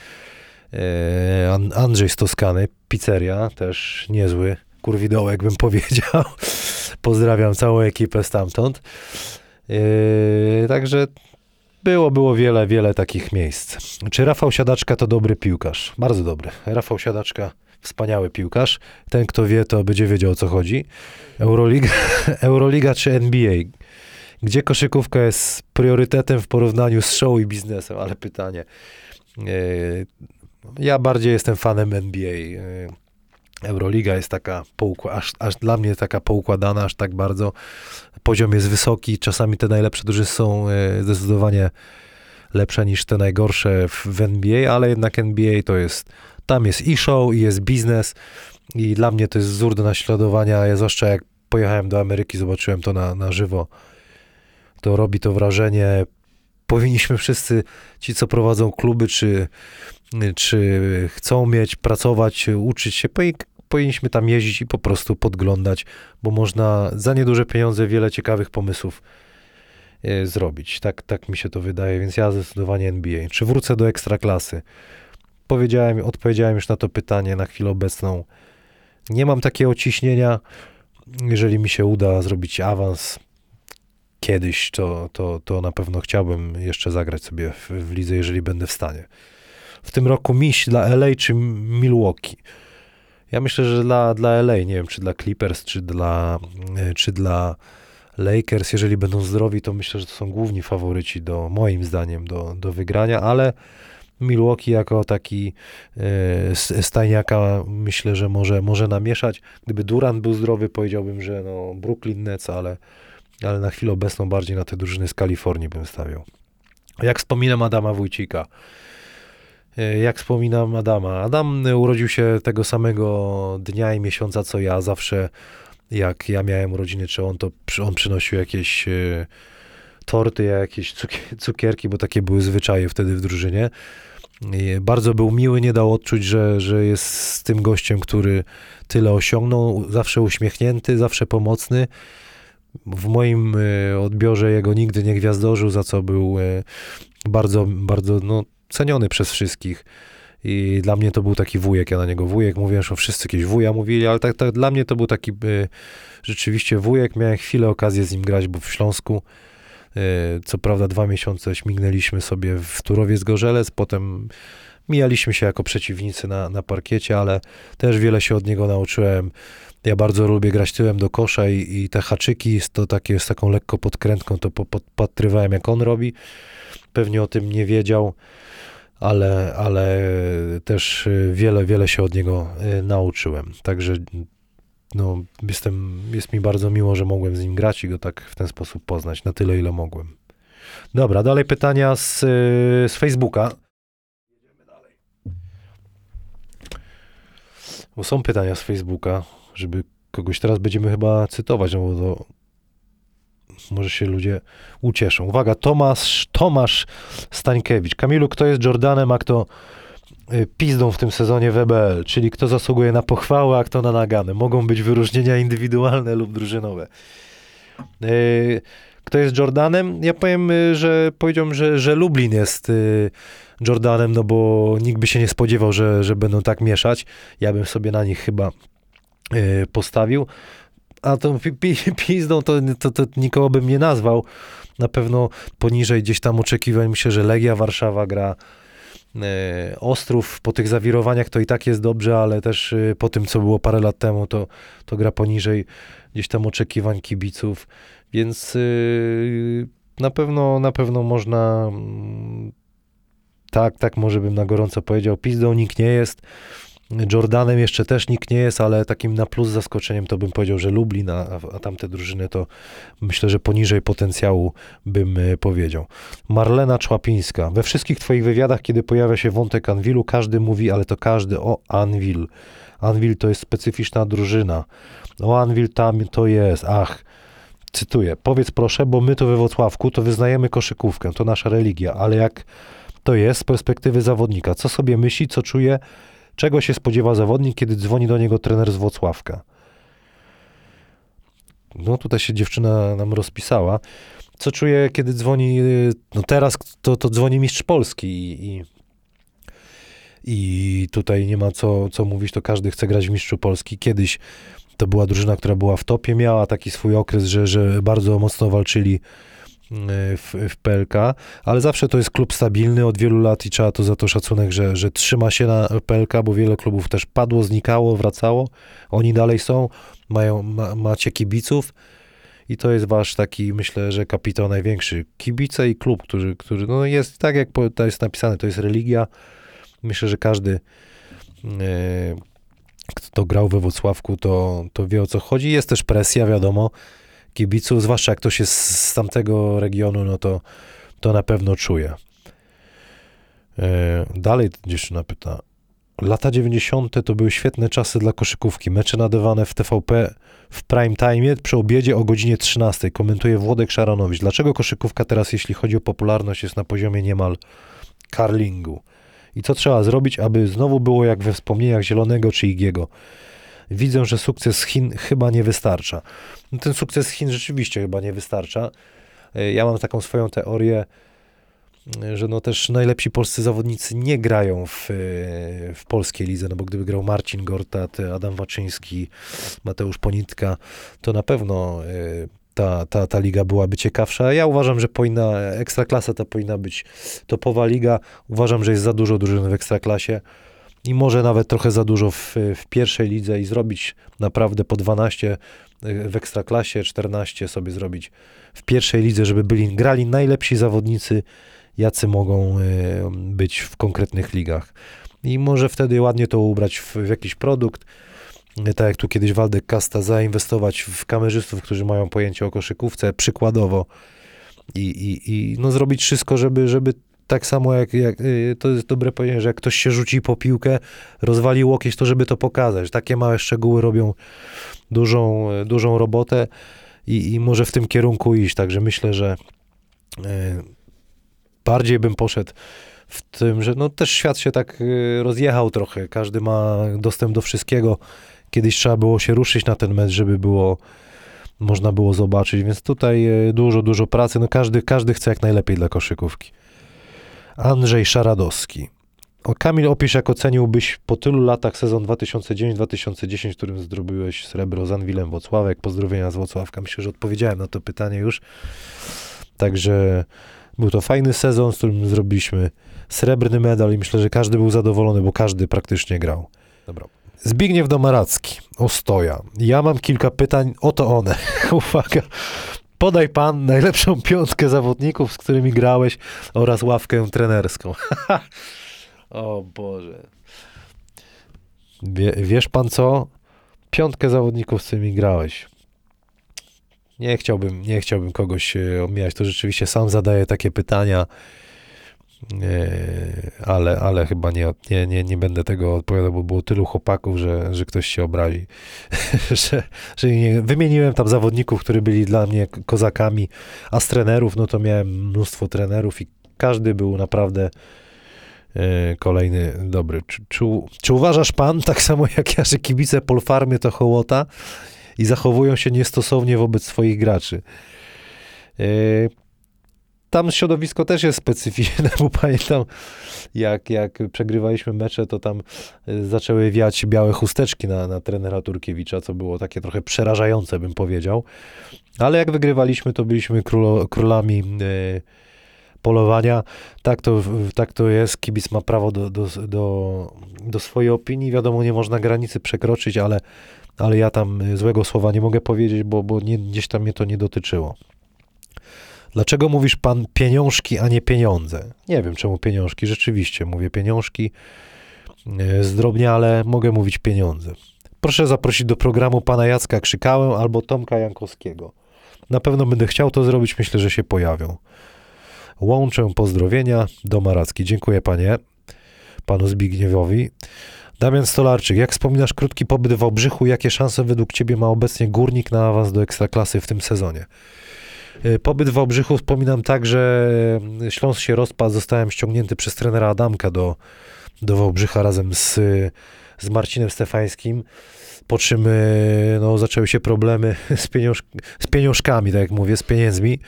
E, An- Andrzej z Toskany, pizzeria, też niezły kurwidołek bym powiedział. Pozdrawiam całą ekipę stamtąd. E, Także było, było wiele, wiele takich miejsc. Czy Rafał Siadaczka to dobry piłkarz? Bardzo dobry. Rafał Siadaczka, wspaniały piłkarz. Ten, kto wie, to będzie wiedział, o co chodzi. Euroliga, Euroliga czy NBA? Gdzie koszykówka jest priorytetem w porównaniu z show i biznesem? Ale pytanie. E, Ja bardziej jestem fanem NBA. E, Euroliga jest taka, aż, aż dla mnie taka poukładana, aż tak bardzo. Poziom jest wysoki, czasami te najlepsze drużyny są e, zdecydowanie lepsze niż te najgorsze w, w NBA, ale jednak NBA to jest, tam jest i show, i jest biznes i dla mnie to jest wzór do naśladowania, ja zwłaszcza jak pojechałem do Ameryki, zobaczyłem to na, na żywo, to robi to wrażenie. Powinniśmy wszyscy, ci co prowadzą kluby, czy, czy chcą mieć, pracować, uczyć się, powi- powinniśmy tam jeździć i po prostu podglądać, bo można za nieduże pieniądze wiele ciekawych pomysłów e, zrobić. Tak, tak mi się to wydaje, więc ja zdecydowanie NBA. Czy wrócę do ekstraklasy? Powiedziałem, odpowiedziałem już na to pytanie na chwilę obecną. Nie mam takiego ciśnienia. Jeżeli mi się uda zrobić awans kiedyś, to, to, to na pewno chciałbym jeszcze zagrać sobie w, w lidze, jeżeli będę w stanie. W tym roku miś dla LA czy Milwaukee? Ja myślę, że dla, dla LA, nie wiem, czy dla Clippers, czy dla, e, czy dla Lakers, jeżeli będą zdrowi, to myślę, że to są główni faworyci do, moim zdaniem, do, do wygrania, ale Milwaukee jako taki e, s- stajniaka myślę, że może, może namieszać. Gdyby Durant był zdrowy, powiedziałbym, że no Brooklyn Nets, ale, ale na chwilę obecną bardziej na te drużyny z Kalifornii bym stawiał. Jak wspominam Adama Wójcika, E, jak wspominam Adama. Adam e, urodził się tego samego dnia i miesiąca co ja. Zawsze jak ja miałem urodziny, czy on to on przynosił jakieś e, torty, ja jakieś cukier- cukierki, bo takie były zwyczaje wtedy w drużynie. Bardzo był miły, nie dał odczuć, że, że jest z tym gościem, który tyle osiągnął. Zawsze uśmiechnięty, zawsze pomocny. W moim e, odbiorze jego nigdy nie gwiazdorzył, za co był e, bardzo, bardzo no, ceniony przez wszystkich. I dla mnie to był taki wujek, ja na niego wujek, mówię, że wszyscy jakieś wuja mówili, ale tak, tak dla mnie to był taki y, rzeczywiście wujek. Miałem chwilę okazję z nim grać, bo w Śląsku, y, co prawda dwa miesiące śmignęliśmy sobie w Turowiec Gorzelec, potem mijaliśmy się jako przeciwnicy na, na parkiecie, ale też wiele się od niego nauczyłem. Ja bardzo lubię grać tyłem do kosza i, i te haczyki, to takie z taką lekko podkrętką, to po- podpatrywałem jak on robi. Pewnie o tym nie wiedział, ale, ale też y, wiele, wiele się od niego y, nauczyłem. Także no, jestem, jest mi bardzo miło, że mogłem z nim grać i go tak w ten sposób poznać, na tyle, ile mogłem. Dobra, dalej pytania z, y, z Facebooka. Bo są pytania z Facebooka, żeby kogoś teraz będziemy chyba cytować, no bo to może się ludzie ucieszą. Uwaga, Tomasz, Tomasz Stańkiewicz. Kamilu, kto jest Jordanem, a kto y, pizdą w tym sezonie WBL, czyli kto zasługuje na pochwałę, a kto na nagany. Mogą być wyróżnienia indywidualne lub drużynowe. Y, Kto jest Jordanem? Ja powiem, y, że powiedziałbym, że, że Lublin jest Jordanem, no bo nikt by się nie spodziewał, że, że będą tak mieszać. Ja bym sobie na nich chyba postawił. A tą pi, pi, pizdą to, to, to nikogo bym nie nazwał. Na pewno poniżej gdzieś tam oczekiwań. Myślę, że Legia Warszawa gra. E, Ostrów po tych zawirowaniach to i tak jest dobrze, ale też e, po tym, co było parę lat temu, to, to gra poniżej gdzieś tam oczekiwań kibiców, więc yy, na pewno, na pewno można mm, tak, tak może bym na gorąco powiedział, pizdą nikt nie jest, Jordanem jeszcze też nikt nie jest, ale takim na plus zaskoczeniem to bym powiedział, że Lublin, a, a tamte drużyny to myślę, że poniżej potencjału bym e, powiedział. Marlena Człapińska. We wszystkich twoich wywiadach, kiedy pojawia się wątek Anwilu, każdy mówi, ale to każdy o Anwil. Anwil to jest specyficzna drużyna. O Anwil tam to jest, ach. Cytuję, powiedz proszę, bo my to we Wrocławku to wyznajemy koszykówkę, to nasza religia, ale jak to jest z perspektywy zawodnika? Co sobie myśli, co czuje, czego się spodziewa zawodnik, kiedy dzwoni do niego trener z Włocławka? No tutaj się dziewczyna nam rozpisała. Co czuje, kiedy dzwoni, y, no teraz to, to dzwoni mistrz Polski i, i, i tutaj nie ma co, co mówić, to każdy chce grać w mistrzu Polski. Kiedyś to była drużyna, która była w topie, miała taki swój okres, że, że bardzo mocno walczyli w, w PLK, ale zawsze to jest klub stabilny od wielu lat i trzeba to za to szacunek, że, że trzyma się na PLK, bo wiele klubów też padło, znikało, wracało. Oni dalej są, mają, ma, macie kibiców i to jest wasz taki, myślę, że kapitał największy. Kibice i klub, który, który no jest tak jak to jest napisane, to jest religia. Myślę, że każdy e, kto grał we Wrocławku, to, to wie o co chodzi. Jest też presja, wiadomo, kibiców, zwłaszcza jak ktoś jest z tamtego regionu, no to, to na pewno czuje. E, Dalej dziewczyna pyta. Lata 90. to były świetne czasy dla koszykówki. Mecze nadawane w TVP w prime time przy obiedzie o godzinie 13. Komentuje Włodek Szaranowicz. Dlaczego koszykówka teraz, jeśli chodzi o popularność, jest na poziomie niemal curlingu? I co trzeba zrobić, aby znowu było jak we wspomnieniach Zielonego czy Igiego? Widzę, że sukces Chin chyba nie wystarcza. No, ten sukces Chin rzeczywiście chyba nie wystarcza. E, Ja mam taką swoją teorię, e, że no też najlepsi polscy zawodnicy nie grają w, e, w polskiej lidze, no bo gdyby grał Marcin Gortat, Adam Waczyński, Mateusz Ponitka, to na pewno ta, ta, ta liga byłaby ciekawsza. Ja uważam, że powinna, ekstraklasa ta powinna być topowa liga. Uważam, że jest za dużo drużyn w ekstraklasie i może nawet trochę za dużo w, w pierwszej lidze i zrobić naprawdę po 12 w ekstraklasie, 14 sobie zrobić w pierwszej lidze, żeby byli, grali najlepsi zawodnicy, jacy mogą e, być w konkretnych ligach. I może wtedy ładnie to ubrać w, w jakiś produkt, E, tak jak tu kiedyś Waldek Kasta, zainwestować w kamerzystów, którzy mają pojęcie o koszykówce, przykładowo i, i, i no zrobić wszystko, żeby, żeby tak samo jak, jak y, to jest dobre powiedzenie, że jak ktoś się rzuci po piłkę, rozwali łokieć, to żeby to pokazać. Takie małe szczegóły robią dużą, e, dużą robotę i, i może w tym kierunku iść. Także myślę, że e, bardziej bym poszedł w tym, że no też świat się tak y, rozjechał trochę. Każdy ma dostęp do wszystkiego. Kiedyś trzeba było się ruszyć na ten mecz, żeby było można było zobaczyć, więc tutaj y, dużo, dużo pracy. No każdy, każdy chce jak najlepiej dla koszykówki. Andrzej Szaradowski. O, Kamil, opisz, jak oceniłbyś po tylu latach sezon 2009-2010, w którym zdrobiłeś srebro z Anwilem Wocławek. Pozdrowienia z Wocławka. Myślę, że odpowiedziałem na to pytanie już. Także był to fajny sezon, z którym zrobiliśmy srebrny medal i myślę, że każdy był zadowolony, bo każdy praktycznie grał. Dobra. Zbigniew Domaracki, Ostoja. Ja mam kilka pytań, oto one. Uwaga. Podaj pan najlepszą piątkę zawodników, z którymi grałeś oraz ławkę trenerską. o Boże. Wie, wiesz pan co? Piątkę zawodników, z którymi grałeś. Nie chciałbym, nie chciałbym kogoś e, omijać. To rzeczywiście sam zadaję takie pytania. Ale, ale chyba nie, nie, nie, nie będę tego odpowiadał, bo było tylu chłopaków, że, że ktoś się obrazi. że, że nie, wymieniłem tam zawodników, którzy byli dla mnie kozakami, a z trenerów, no to miałem mnóstwo trenerów i każdy był naprawdę e, kolejny dobry. Czy, czy, czy, uważasz pan, tak samo jak ja, że kibice Polfarmy to hołota i zachowują się niestosownie wobec swoich graczy? E, tam środowisko też jest specyficzne, bo pamiętam, jak, jak przegrywaliśmy mecze, to tam e, zaczęły wiać białe chusteczki na, na trenera Turkiewicza, co było takie trochę przerażające, bym powiedział. Ale jak wygrywaliśmy, to byliśmy królo, królami y, polowania. Tak to, tak to jest. Kibic ma prawo do, do, do, do swojej opinii. Wiadomo, nie można granicy przekroczyć, ale, ale ja tam złego słowa nie mogę powiedzieć, bo, bo nie, gdzieś tam mnie to nie dotyczyło. Dlaczego mówisz pan pieniążki, a nie pieniądze? Nie wiem, czemu pieniążki. Rzeczywiście mówię pieniążki e, zdrobnie, ale mogę mówić pieniądze. Proszę zaprosić do programu pana Jacka Krzykałę albo Tomka Jankowskiego. Na pewno będę chciał to zrobić, myślę, że się pojawią. Łączę pozdrowienia do Maracki. Dziękuję panie, panu Zbigniewowi. Damian Stolarczyk, jak wspominasz krótki pobyt w Obrzychu, jakie szanse według ciebie ma obecnie Górnik na awans do Ekstraklasy w tym sezonie? Y, pobyt w Obrzychu wspominam tak, że Śląsk się rozpadł, zostałem ściągnięty przez trenera Adamka do, do Wałbrzycha razem z, z Marcinem Stefańskim, po czym no, zaczęły się problemy z, pieniąż, z pieniążkami, tak jak mówię, z pieniędzmi.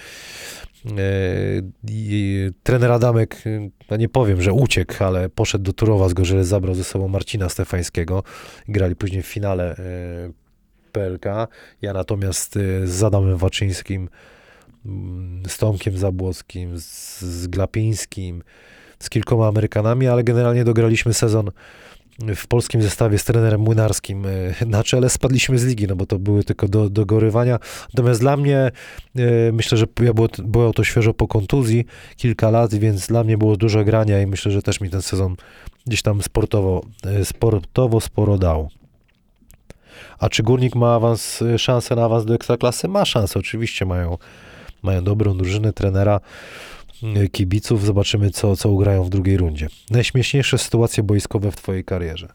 I trener Adamek, no nie powiem, że uciekł, ale poszedł do Turowa z Gorzeles, zabrał ze sobą Marcina Stefańskiego. Grali później w finale PLK. Ja natomiast z Adamem Waczyńskim z Tomkiem Zabłockim, z, z Glapińskim, z kilkoma Amerykanami, ale generalnie dograliśmy sezon w polskim zestawie z trenerem Młynarskim e, na czele. Spadliśmy z ligi, no bo to były tylko do, dogorywania. Natomiast dla mnie, e, myślę, że ja było, było to świeżo po kontuzji, kilka lat, więc dla mnie było dużo grania i myślę, że też mi ten sezon gdzieś tam sportowo, e, sportowo sporo dał. A czy Górnik ma awans, szansę na awans do Ekstraklasy? Ma szansę, oczywiście mają mają dobrą drużynę, trenera, y, kibiców. Zobaczymy, co, co ugrają w drugiej rundzie. Najśmieszniejsze sytuacje boiskowe w twojej karierze?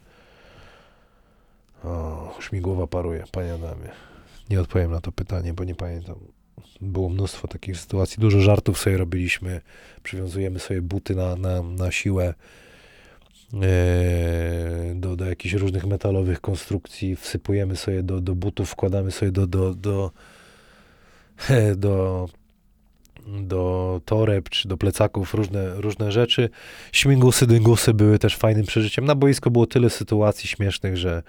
O, już mi głowa paruje, panie Adamie. Nie odpowiem na to pytanie, bo nie pamiętam. Było mnóstwo takich sytuacji. Dużo żartów sobie robiliśmy. Przywiązujemy sobie buty na, na, na siłę e, do, do jakichś różnych metalowych konstrukcji. Wsypujemy sobie do, do butów, wkładamy sobie do, do, do do, do toreb czy do plecaków różne, różne rzeczy. Śmigusy, dyngusy były też fajnym przeżyciem. Na boisku było tyle sytuacji śmiesznych, że,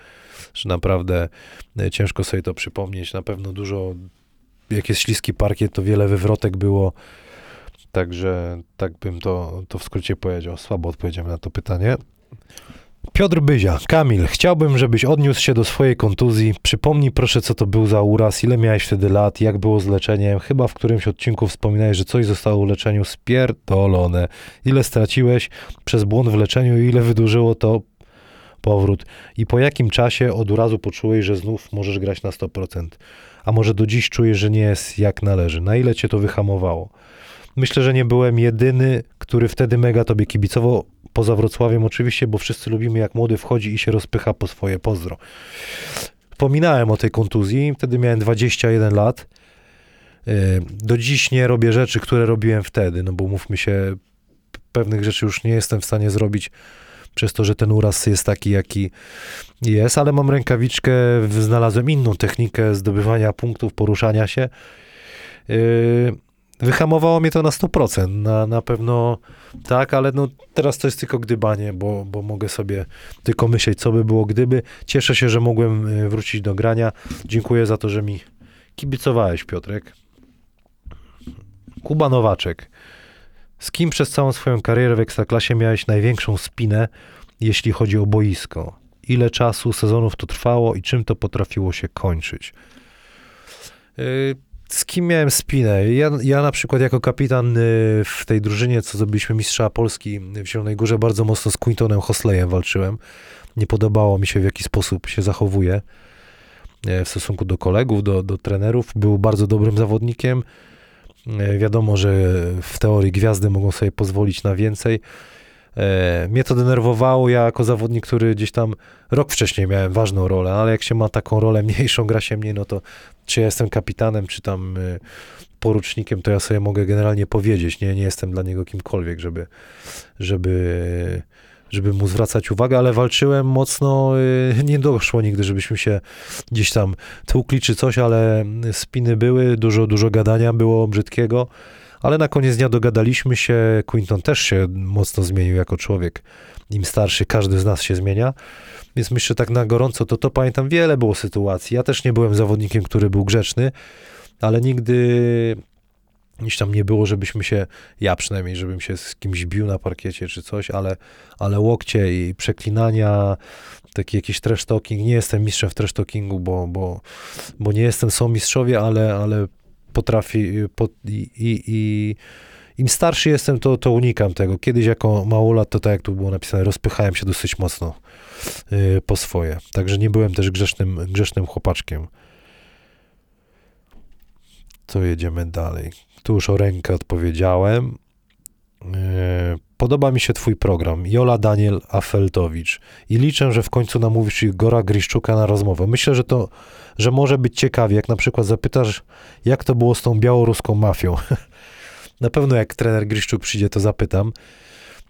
że naprawdę e, ciężko sobie to przypomnieć. Na pewno dużo, jak jest śliski parkiet, to wiele wywrotek było. Także tak bym to, to w skrócie powiedział. Słabo odpowiedziałem na to pytanie. Piotr Byzia, Kamil, chciałbym, żebyś odniósł się do swojej kontuzji. Przypomnij proszę, co to był za uraz, ile miałeś wtedy lat, jak było z leczeniem. Chyba w którymś odcinku wspominałeś, że coś zostało w leczeniu spierdolone. Ile straciłeś przez błąd w leczeniu i ile wydłużyło to powrót. I po jakim czasie od urazu poczułeś, że znów możesz grać na 100%? A może do dziś czujesz, że nie jest jak należy? Na ile cię to wyhamowało? Myślę, że nie byłem jedyny, który wtedy mega tobie kibicował poza Wrocławiem oczywiście, bo wszyscy lubimy jak młody wchodzi i się rozpycha po swoje pozdro. Wspominałem o tej kontuzji, wtedy miałem 21 lat. E, do dziś nie robię rzeczy, które robiłem wtedy, no bo mówmy się, pewnych rzeczy już nie jestem w stanie zrobić przez to, że ten uraz jest taki, jaki jest, ale mam rękawiczkę, znalazłem inną technikę zdobywania punktów, poruszania się. Wyhamowało mnie to na 100%. Na, na pewno tak, ale no teraz to jest tylko gdybanie, bo, bo mogę sobie tylko myśleć, co by było gdyby. Cieszę się, że mogłem e, wrócić do grania. Dziękuję za to, że mi kibicowałeś, Piotrek. Kuba Nowaczek. Z kim przez całą swoją karierę w Ekstraklasie miałeś największą spinę, jeśli chodzi o boisko? Ile czasu, sezonów to trwało i czym to potrafiło się kończyć? Yy, z kim miałem spinę? Ja, ja na przykład jako kapitan y, w tej drużynie, co zrobiliśmy mistrza Polski w Zielonej Górze, bardzo mocno z Quintonem Hosleyem walczyłem. Nie podobało mi się, w jaki sposób się zachowuje e, w stosunku do kolegów, do, do trenerów. Był bardzo dobrym zawodnikiem. E, wiadomo, że w teorii gwiazdy mogą sobie pozwolić na więcej. E, mnie to denerwowało. Ja jako zawodnik, który gdzieś tam rok wcześniej miałem ważną rolę, ale jak się ma taką rolę mniejszą, gra się mniej, no to czy ja jestem kapitanem, czy tam e, porucznikiem, to ja sobie mogę generalnie powiedzieć. Nie, nie jestem dla niego kimkolwiek, żeby, żeby, żeby mu zwracać uwagę, ale walczyłem mocno. Nie doszło nigdy, żebyśmy się gdzieś tam tłukli czy coś, ale spiny były, dużo, dużo gadania było brzydkiego. Ale na koniec dnia dogadaliśmy się. Quinton też się mocno zmienił jako człowiek. Im starszy, każdy z nas się zmienia. Więc myślę, tak na gorąco to to pamiętam, wiele było sytuacji. Ja też nie byłem zawodnikiem, który był grzeczny, ale nigdy gdzieś tam nie było, żebyśmy się, ja przynajmniej, żebym się z kimś bił na parkiecie czy coś, ale, ale łokcie i przeklinania, taki jakiś trash talking, nie jestem mistrzem w trash talkingu, bo, bo, bo nie jestem, są mistrzowie, ale, ale potrafi po, i, i, i im starszy jestem, to, to unikam tego. Kiedyś jako małolat, to tak jak tu było napisane, rozpychałem się dosyć mocno yy, po swoje. Także nie byłem też grzesznym, grzesznym chłopaczkiem. To jedziemy dalej. Tu już o rękę odpowiedziałem. Yy, podoba mi się twój program. Jola Daniel Afeltowicz. I liczę, że w końcu namówisz Igora Griszczuka na rozmowę. Myślę, że to, że może być ciekawie, jak na przykład zapytasz, jak to było z tą białoruską mafią. na pewno jak trener Griszczuk przyjdzie, to zapytam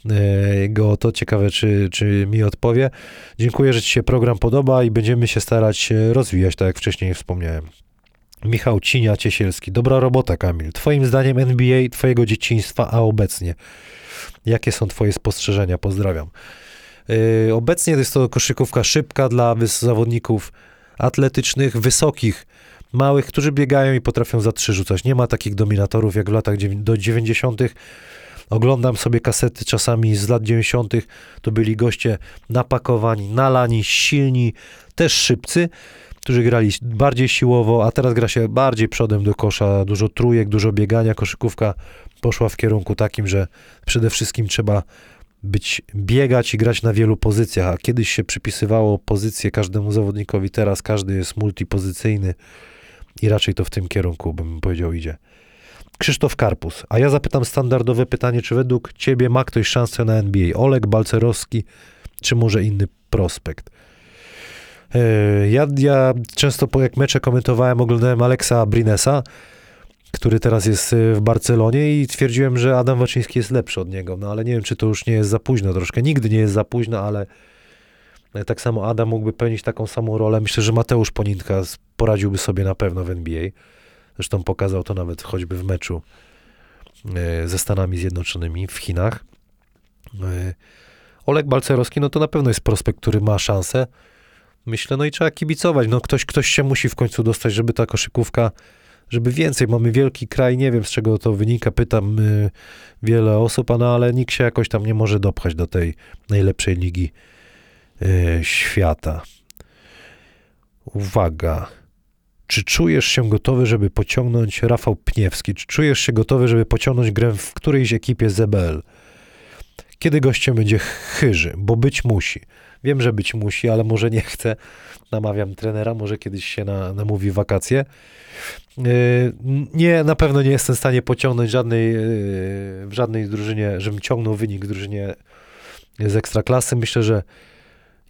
yy, go to ciekawe, czy, czy mi odpowie. Dziękuję, że Ci się program podoba i będziemy się starać rozwijać, tak jak wcześniej wspomniałem. Michał Cinia-Ciesielski. Dobra robota, Kamil. Twoim zdaniem NBA twojego dzieciństwa, a obecnie? Jakie są twoje spostrzeżenia? Pozdrawiam. Yy, obecnie jest to koszykówka szybka dla zawodników atletycznych, wysokich, małych, którzy biegają i potrafią za trzy rzucać. Nie ma takich dominatorów jak w latach do 90. Oglądam sobie kasety czasami z lat 90. To byli goście napakowani, nalani, silni, też szybcy którzy grali bardziej siłowo, a teraz gra się bardziej przodem do kosza, dużo trójek, dużo biegania. Koszykówka poszła w kierunku takim, że przede wszystkim trzeba być, biegać i grać na wielu pozycjach, a kiedyś się przypisywało pozycję każdemu zawodnikowi, teraz każdy jest multipozycyjny i raczej to w tym kierunku, bym powiedział, idzie. Krzysztof Karpus, a ja zapytam standardowe pytanie, czy według ciebie ma ktoś szansę na NBA? Olek Balcerowski, czy może inny prospekt? E, ja, ja często, jak mecze komentowałem, oglądałem Aleksa Brinesa, który teraz jest e, w Barcelonie i twierdziłem, że Adam Waczyński jest lepszy od niego. No ale nie wiem, czy to już nie jest za późno troszkę. Nigdy nie jest za późno, ale e, tak samo Adam mógłby pełnić taką samą rolę. Myślę, że Mateusz Poninka poradziłby sobie na pewno w NBA. Zresztą pokazał to nawet choćby w meczu ze Stanami Zjednoczonymi w Chinach. Oleg Balcerowski, no to na pewno jest prospekt, który ma szansę myślę, no i trzeba kibicować. No ktoś, ktoś się musi w końcu dostać, żeby ta koszykówka, żeby więcej. Mamy wielki kraj, nie wiem z czego to wynika, pytam y, wiele osób, no ale nikt się jakoś tam nie może dopchać do tej najlepszej ligi y, świata. Uwaga. Czy czujesz się gotowy, żeby pociągnąć Rafał Pniewski? Czy czujesz się gotowy, żeby pociągnąć grę w którejś ekipie ZBL? Kiedy gościem będzie Chyży? Bo być musi. Wiem, że być musi, ale może nie chce. Namawiam trenera, może kiedyś się na, namówi wakacje. Yy, nie, na pewno nie jestem w stanie pociągnąć żadnej, yy, w żadnej drużynie, żebym ciągnął wynik w drużynie z ekstraklasy. Myślę, że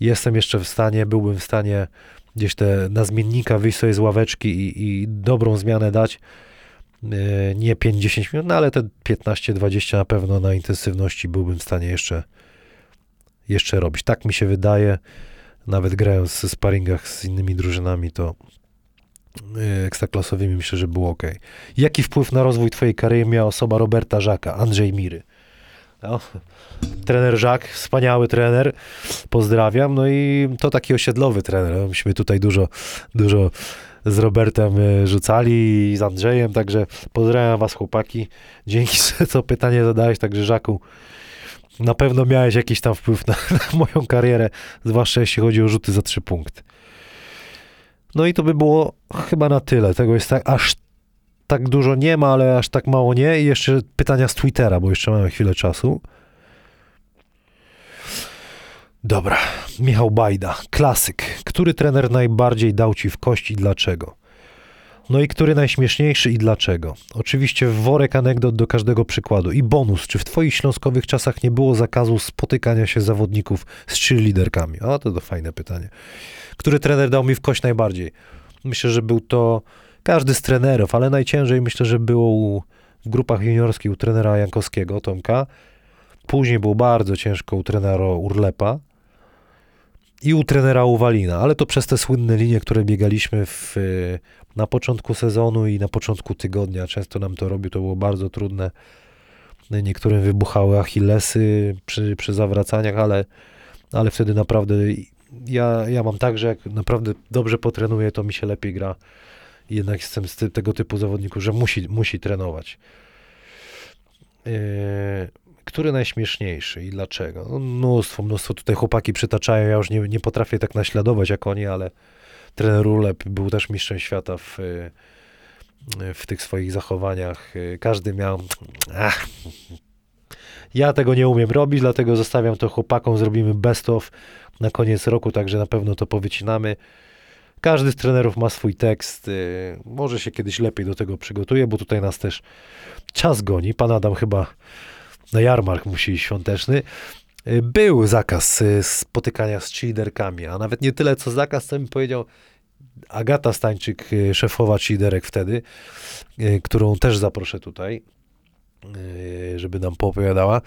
jestem jeszcze w stanie, byłbym w stanie gdzieś te na zmiennika wyjść sobie z ławeczki i, i dobrą zmianę dać. Yy, nie 5-10 minut, no ale te 15-20 na pewno na intensywności byłbym w stanie jeszcze jeszcze robić. Tak mi się wydaje, nawet grając w sparingach z innymi drużynami, to y, ekstraklasowymi myślę, że było ok. Jaki wpływ na rozwój twojej kariery miała osoba Roberta Żaka, Andrzej Miry? No, trener Żak, wspaniały trener, pozdrawiam. No i to taki osiedlowy trener. Myśmy tutaj dużo, dużo z Robertem y, rzucali i z Andrzejem, także pozdrawiam was chłopaki. Dzięki, że to pytanie zadałeś, także Żaku, na pewno miałeś jakiś tam wpływ na, na, moją karierę, zwłaszcza jeśli chodzi o rzuty za trzy punkty. No i to by było chyba na tyle. Tego jest tak, aż tak dużo nie ma, ale aż tak mało nie. I jeszcze pytania z Twittera, bo jeszcze mamy chwilę czasu. Dobra, Michał Bajda, klasyk. Który trener najbardziej dał ci w kości i dlaczego? No i który najśmieszniejszy i dlaczego? Oczywiście worek anegdot do każdego przykładu. I bonus, czy w twoich śląskowych czasach nie było zakazu spotykania się zawodników z cheerleaderkami? O, to to fajne pytanie. Który trener dał mi w kość najbardziej? Myślę, że był to każdy z trenerów, ale najciężej myślę, że było w grupach juniorskich u trenera Jankowskiego, Tomka. Później było bardzo ciężko u trenera Urlepa i u trenera Uwalina, ale to przez te słynne linie, które biegaliśmy w, na początku sezonu i na początku tygodnia. Często nam to robił, to było bardzo trudne. Niektórym wybuchały achillesy przy, przy zawracaniach, ale, ale wtedy naprawdę ja, ja mam tak, że jak naprawdę dobrze potrenuję, to mi się lepiej gra. Jednak jestem z tego typu zawodników, że musi, musi trenować. Yy, który najśmieszniejszy i dlaczego? No, mnóstwo, mnóstwo tutaj chłopaki przytaczają, ja już nie, nie potrafię tak naśladować jak oni, ale trener Ulep był też mistrzem świata w, w tych swoich zachowaniach. Każdy miał... Ach, ja tego nie umiem robić, dlatego zostawiam to chłopakom, zrobimy best of na koniec roku, także na pewno to powycinamy. Każdy z trenerów ma swój tekst. Może się kiedyś lepiej do tego przygotuje, bo tutaj nas też czas goni. Pan Adam chyba na jarmark musi iść świąteczny. Był zakaz spotykania z cheerleaderkami, a nawet nie tyle co zakaz, co mi powiedział Agata Stańczyk, szefowa cheerleaderek wtedy, którą też zaproszę tutaj, żeby nam poopowiadała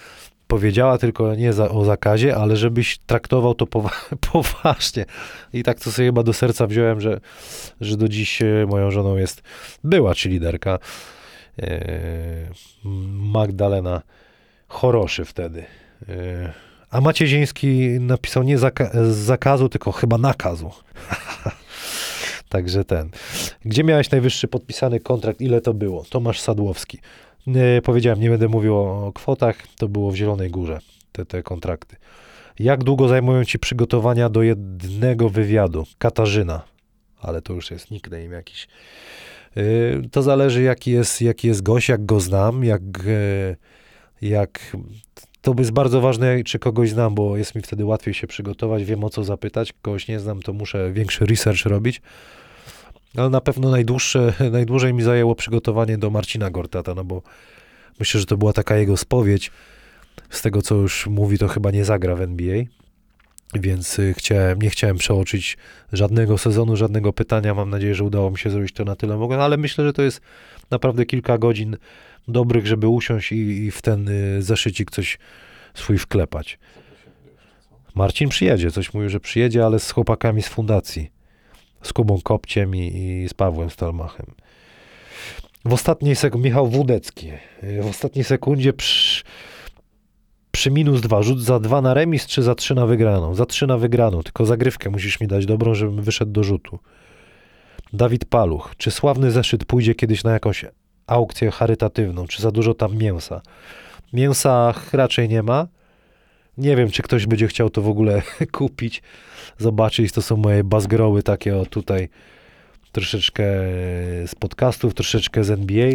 powiedziała tylko nie za, o zakazie, ale żebyś traktował to powa- poważnie. I tak to sobie chyba do serca wziąłem, że, że do dziś moją żoną jest, była e, Magdalena Choroszy wtedy. E, a Macieziński napisał nie zaka- z zakazu, tylko chyba nakazu. Także ten. Gdzie miałeś najwyższy podpisany kontrakt? Ile to było? Tomasz Sadłowski. Nie, powiedziałem, nie będę mówił o kwotach, to było w Zielonej Górze, te, te kontrakty. Jak długo zajmują ci przygotowania do jednego wywiadu? Katarzyna, ale to już jest nickname jakiś. Yy, to zależy, jaki jest, jaki jest gość, jak go znam, jak, yy, jak. To jest bardzo ważne, czy kogoś znam, bo jest mi wtedy łatwiej się przygotować, wiem o co zapytać. Kogoś nie znam, to muszę większy research robić. Ale na pewno najdłuższe, najdłużej mi zajęło przygotowanie do Marcina Gortata, no bo myślę, że to była taka jego spowiedź. Z tego, co już mówi, to chyba nie zagra w NBA. Więc y, chciałem, nie chciałem przeoczyć żadnego sezonu, żadnego pytania. Mam nadzieję, że udało mi się zrobić to na tyle mogę, ale myślę, że to jest naprawdę kilka godzin dobrych, żeby usiąść i, i w ten y, zeszycik coś swój wklepać. Marcin przyjedzie, coś mówił, że przyjedzie, ale z chłopakami z fundacji z Kubą Kopciem i, i z Pawłem Stalmachem. W ostatniej sekundzie, Michał Wódecki, w ostatniej sekundzie przy, przy minus dwa, rzut za dwa na remis, czy za trzy na wygraną? Za trzy na wygraną, tylko zagrywkę musisz mi dać dobrą, żebym wyszedł do rzutu. Dawid Paluch, czy sławny zeszyt pójdzie kiedyś na jakąś aukcję charytatywną, czy za dużo tam mięsa? Mięsa raczej nie ma. Nie wiem, czy ktoś będzie chciał to w ogóle kupić zobaczyć. To są moje bazgroły takie o tutaj troszeczkę z podcastów, troszeczkę z NBA,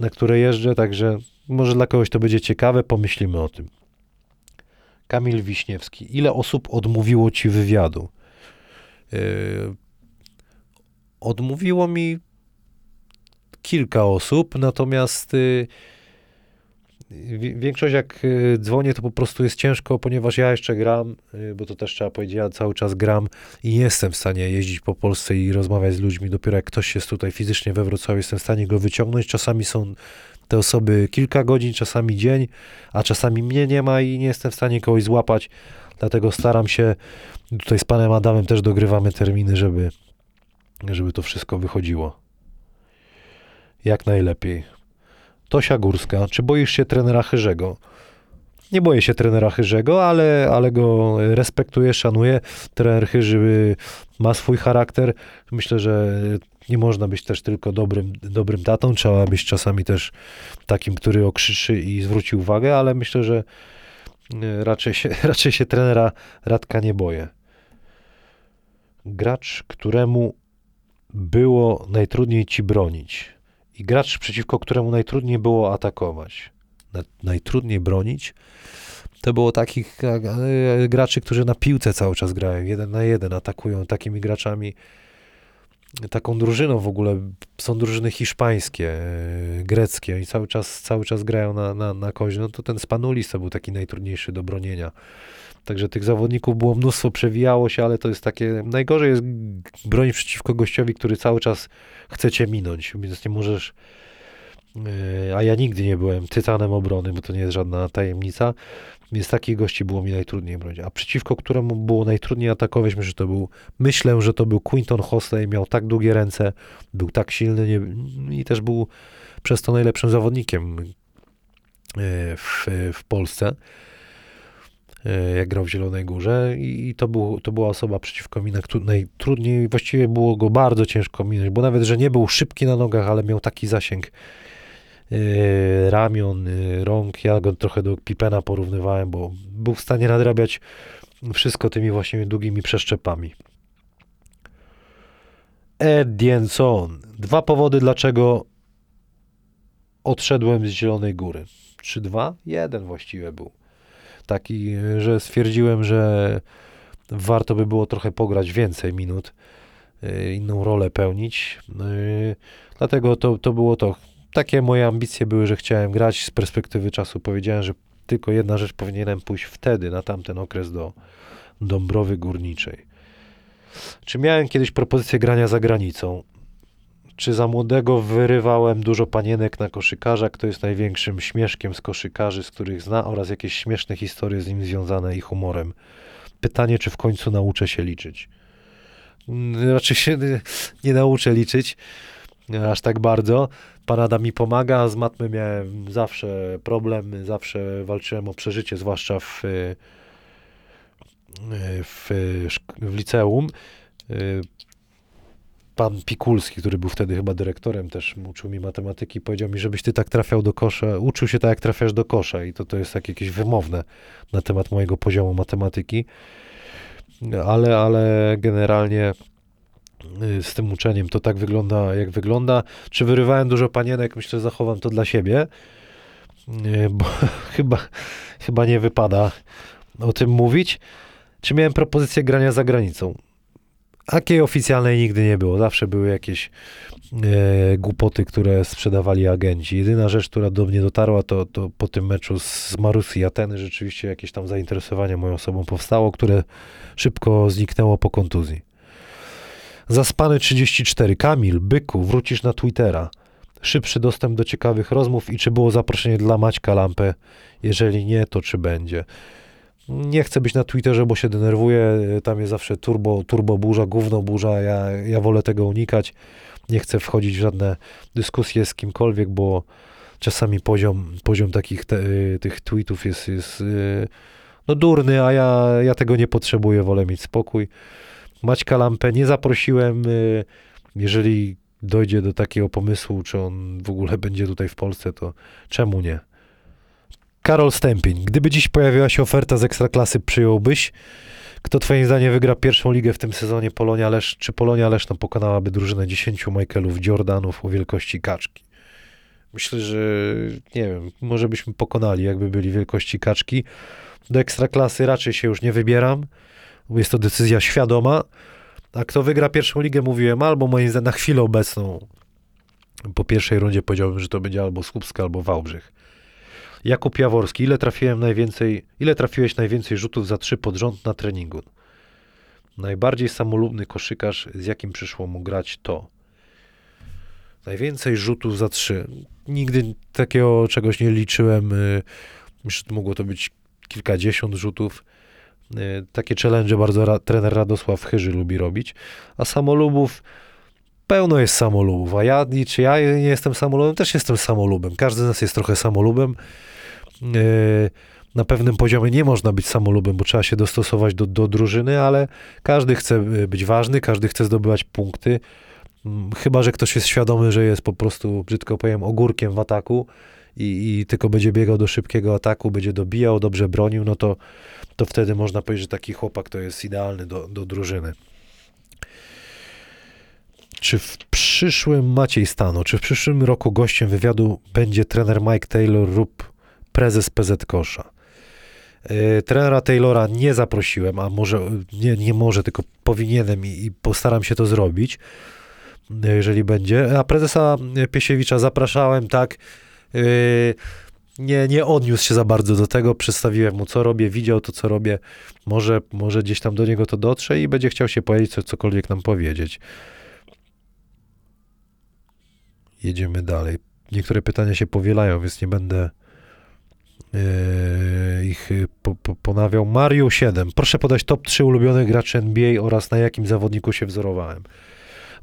na które jeżdżę, także może dla kogoś to będzie ciekawe, pomyślimy o tym. Kamil Wiśniewski. Ile osób odmówiło ci wywiadu? Yy, odmówiło mi kilka osób, natomiast yy, Większość jak y, dzwonię, to po prostu jest ciężko, ponieważ ja jeszcze gram, y, bo to też trzeba powiedzieć, ja cały czas gram i nie jestem w stanie jeździć po Polsce i rozmawiać z ludźmi. Dopiero jak ktoś jest tutaj fizycznie we Wrocławiu, jestem w stanie go wyciągnąć. Czasami są te osoby kilka godzin, czasami dzień, a czasami mnie nie ma i nie jestem w stanie kogoś złapać. Dlatego staram się, tutaj z panem Adamem też dogrywamy terminy, żeby, żeby to wszystko wychodziło. Jak najlepiej. Tosia Górska, czy boisz się trenera Chyrzego? Nie boję się trenera Chyrzego, ale, ale go respektuję, szanuję. Trener Chyży ma swój charakter. Myślę, że nie można być też tylko dobrym, dobrym tatą, trzeba być czasami też takim, który okrzyczy i zwróci uwagę, ale myślę, że raczej się, raczej się trenera Radka nie boję. Gracz, któremu było najtrudniej ci bronić i gracz, przeciwko któremu najtrudniej było atakować, najtrudniej bronić, to było takich graczy, którzy na piłce cały czas grają, jeden na jeden, atakują takimi graczami. taką drużyną w ogóle. Są drużyny hiszpańskie, e, greckie i cały czas, cały czas grają na, na, na. No to ten Spanulis to był taki najtrudniejszy do bronienia. Także tych zawodników było mnóstwo, przewijało się, ale to jest takie, najgorzej jest bronić przeciwko gościowi, który cały czas chce cię minąć, więc nie możesz, e, a ja nigdy nie byłem tytanem obrony, bo to nie jest żadna tajemnica, więc takich gości było mi najtrudniej bronić. A przeciwko któremu było najtrudniej atakować, myślę, że to był, myślę, że to był Quinton Hosley, miał tak długie ręce, był tak silny nie, i też był przez to najlepszym zawodnikiem e, w, w Polsce, jak grał w Zielonej Górze i to, był, to była osoba przeciwko mi najtrudniej, właściwie było go bardzo ciężko minąć, bo nawet, że nie był szybki na nogach, ale miał taki zasięg E, ramion, e, rąk. Ja go trochę do Pipena porównywałem, bo był w stanie nadrabiać wszystko tymi właśnie długimi przeszczepami. Edienson. Dwa powody, dlaczego odszedłem z Zielonej Góry. Czy dwa? Jeden właściwie był. Taki, że stwierdziłem, że warto by było trochę pograć więcej minut, e, inną rolę pełnić. Dlatego to, to było to takie moje ambicje były, że chciałem grać z perspektywy czasu. Powiedziałem, że tylko jedna rzecz powinienem pójść wtedy, na tamten okres do Dąbrowy Górniczej. Czy miałem kiedyś propozycję grania za granicą? Czy za młodego wyrywałem dużo panienek na koszykarza, kto jest największym śmieszkiem z koszykarzy, z których zna, oraz jakieś śmieszne historie z nim związane i humorem? Pytanie, czy w końcu nauczę się liczyć? Raczej się nie nauczę liczyć aż tak bardzo. Pan Adam mi pomaga, z matmy miałem zawsze problem, zawsze walczyłem o przeżycie, zwłaszcza w, w, w liceum. Pan Pikulski, który był wtedy chyba dyrektorem, też uczył mi matematyki, powiedział mi, żebyś ty tak trafiał do kosza, uczył się tak, jak trafiasz do kosza i to, to jest tak jakieś wymowne na temat mojego poziomu matematyki, ale, ale generalnie Y, z tym uczeniem. To tak wygląda, jak wygląda. Czy wyrywałem dużo panienek? Myślę, że zachowam to dla siebie, y, bo chyba, chyba nie wypada o tym mówić. Czy miałem propozycję grania za granicą? Takiej oficjalnej nigdy nie było. Zawsze były jakieś e, głupoty, które sprzedawali agenci. Jedyna rzecz, która do mnie dotarła, to, to po tym meczu z Marusy i Ateny rzeczywiście jakieś tam zainteresowanie moją osobą powstało, które szybko zniknęło po kontuzji. Zaspany 34. Kamil, byku, wrócisz na Twittera. Szybszy dostęp do ciekawych rozmów i czy było zaproszenie dla Maćka Lampę? Jeżeli nie, to czy będzie? Nie chcę być na Twitterze, bo się denerwuję. Tam jest zawsze turbo, turbo burza, gówno burza. Ja, ja wolę tego unikać. Nie chcę wchodzić w żadne dyskusje z kimkolwiek, bo czasami poziom, poziom takich te, tych tweetów jest, jest no durny, a ja, ja tego nie potrzebuję. Wolę mieć spokój. Maćka Lampę nie zaprosiłem. Y, jeżeli dojdzie do takiego pomysłu, czy on w ogóle będzie tutaj w Polsce, to czemu nie? Karol Stępień. Gdyby dziś pojawiła się oferta z Ekstraklasy, przyjąłbyś? Kto twoim zdaniem wygra pierwszą ligę w tym sezonie Polonia Lesz? Czy Polonia Leszno pokonałaby drużynę 10 Michaelów Jordanów o wielkości kaczki? Myślę, że nie wiem, może byśmy pokonali, jakby byli wielkości kaczki. Do Ekstraklasy raczej się już nie wybieram jest to decyzja świadoma. A kto wygra pierwszą ligę, mówiłem, albo moim zdaniem na chwilę obecną, po pierwszej rundzie powiedziałbym, że to będzie albo Słupska, albo Wałbrzych. Jakub Jaworski, ile trafiłem najwięcej, ile trafiłeś najwięcej rzutów za trzy pod rząd na treningu? Najbardziej samolubny koszykarz, z jakim przyszło mu grać, to najwięcej rzutów za trzy. Nigdy takiego czegoś nie liczyłem. Y, myślę, że mogło to być kilkadziesiąt rzutów. Y, takie challenge bardzo ra, trener Radosław Chyży lubi robić, a samolubów pełno jest samolubów, a ja, czy ja nie jestem samolubem, też jestem samolubem. Każdy z nas jest trochę samolubem. Y, na pewnym poziomie nie można być samolubem, bo trzeba się dostosować do, do drużyny, ale każdy chce y, być ważny, każdy chce zdobywać punkty. Mm, chyba, że ktoś jest świadomy, że jest po prostu, brzydko powiem, ogórkiem w ataku i, i tylko będzie biegał do szybkiego ataku, będzie dobijał, dobrze bronił, no to, to wtedy można powiedzieć, że taki chłopak to jest idealny do, do drużyny. Czy w przyszłym Maciej Stano, czy w przyszłym roku gościem wywiadu będzie trener Mike Taylor lub prezes PZ Kosza? Yy, trenera Taylora nie zaprosiłem, a może nie, nie może, tylko powinienem i, i postaram się to zrobić. jeżeli będzie. A prezesa Piesiewicza zapraszałem, tak. Yy, nie, nie odniósł się za bardzo do tego, przedstawiłem mu, co robię, widział to, co robię. Może, może gdzieś tam do niego to dotrze i będzie chciał się pojawić, co, cokolwiek nam powiedzieć. Jedziemy dalej. Niektóre pytania się powielają, więc nie będę yy, ich po, po, ponawiał. Mario 7. Proszę podać top 3 ulubionych graczy NBA oraz na jakim zawodniku się wzorowałem.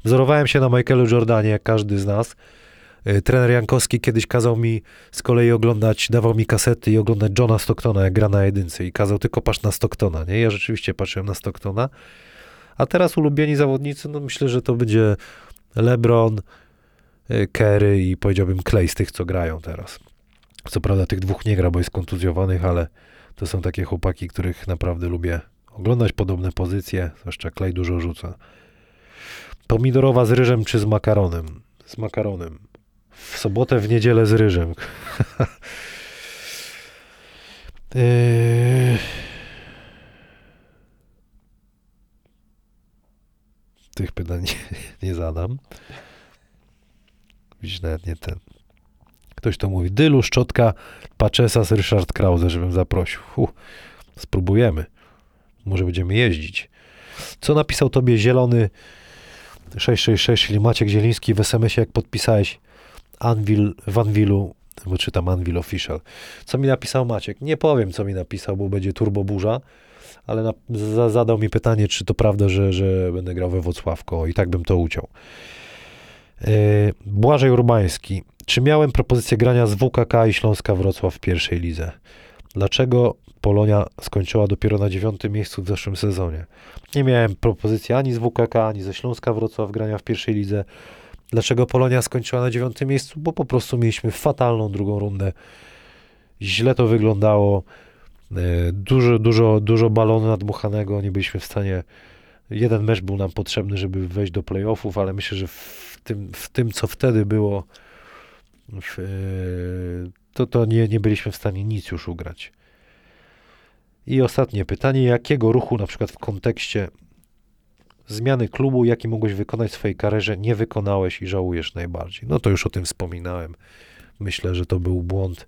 Wzorowałem się na Michaelu Jordanie, jak każdy z nas. Yy, Trener Jankowski kiedyś kazał mi z kolei oglądać, dawał mi kasety i oglądać Johna Stocktona, jak gra na jedynce i kazał tylko patrz na Stocktona, nie? Ja rzeczywiście patrzyłem na Stocktona. A teraz ulubieni zawodnicy, no myślę, że to będzie LeBron, Kerry i powiedziałbym Clay z tych, co grają teraz. Co prawda tych dwóch nie gra, bo jest kontuzjowanych, ale to są takie chłopaki, których naprawdę lubię oglądać podobne pozycje, zwłaszcza Clay dużo rzuca. Pomidorowa z ryżem czy z makaronem? Z makaronem. W sobotę, w niedzielę z ryżem. Yy... Tych pytań nie, nie zadam. Widzisz, nawet nie ten. Ktoś to mówi. Dylu, Szczotka, Paczesas, Ryszard Krause, żebym zaprosił. Spróbujemy. Może będziemy jeździć. Co napisał tobie zielony 666, czyli Maciek Zieliński w SMS-ie, jak podpisałeś Anvil, w Anvilu, bo czytam Anvil Official. Co mi napisał Maciek? Nie powiem, co mi napisał, bo będzie turbo burza, ale na, za, zadał mi pytanie, czy to prawda, że, że będę grał we Wocławko i tak bym to uciął. Yy, Błażej Urbański. Czy miałem propozycję grania z WKK i Śląska Wrocław w pierwszej lidze? Dlaczego Polonia skończyła dopiero na dziewiątym miejscu w zeszłym sezonie? Nie miałem propozycji ani z WKK, ani ze Śląska Wrocław grania w pierwszej lidze. Dlaczego Polonia skończyła na dziewiątym miejscu? Bo po prostu mieliśmy fatalną drugą rundę. Źle to wyglądało. Yy, Dużo, dużo, dużo balonu nadmuchanego. Nie byliśmy w stanie. Jeden mecz był nam potrzebny, żeby wejść do playoffów, ale myślę, że tym, w tym co wtedy było, w, yy, to, to nie, nie byliśmy w stanie nic już ugrać. I ostatnie pytanie, jakiego ruchu na przykład w kontekście zmiany klubu, jaki mogłeś wykonać w swojej karierze, nie wykonałeś i żałujesz najbardziej? No to już o tym wspominałem. Myślę, że to był błąd,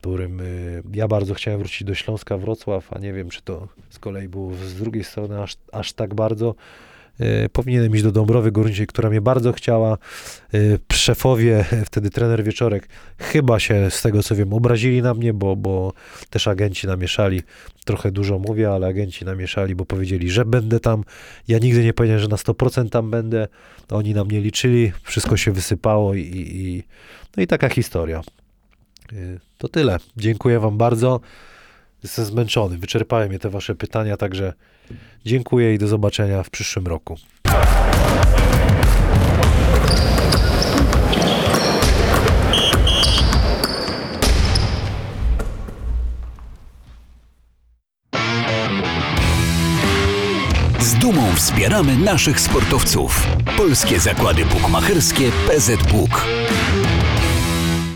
którym y, ja bardzo chciałem wrócić do Śląska Wrocław, a nie wiem, czy to z kolei było z drugiej strony aż, aż tak bardzo. Y, Powinienem iść do Dąbrowy Górniczej, która mnie bardzo chciała. Y, Szefowie, wtedy trener Wieczorek, chyba się z tego co wiem obrazili na mnie, bo, bo też agenci namieszali. Trochę dużo mówię, ale agenci namieszali, bo powiedzieli, że będę tam. Ja nigdy nie powiedziałem, że na 100% tam będę. Oni na mnie liczyli, wszystko się wysypało i, i, no i taka historia. Y, To tyle. Dziękuję Wam bardzo. Jestem zmęczony. Wyczerpałem je te Wasze pytania, także dziękuję i do zobaczenia w przyszłym roku. Dumą wspieramy naszych sportowców. Polskie Zakłady Bukmacherskie PZBuk.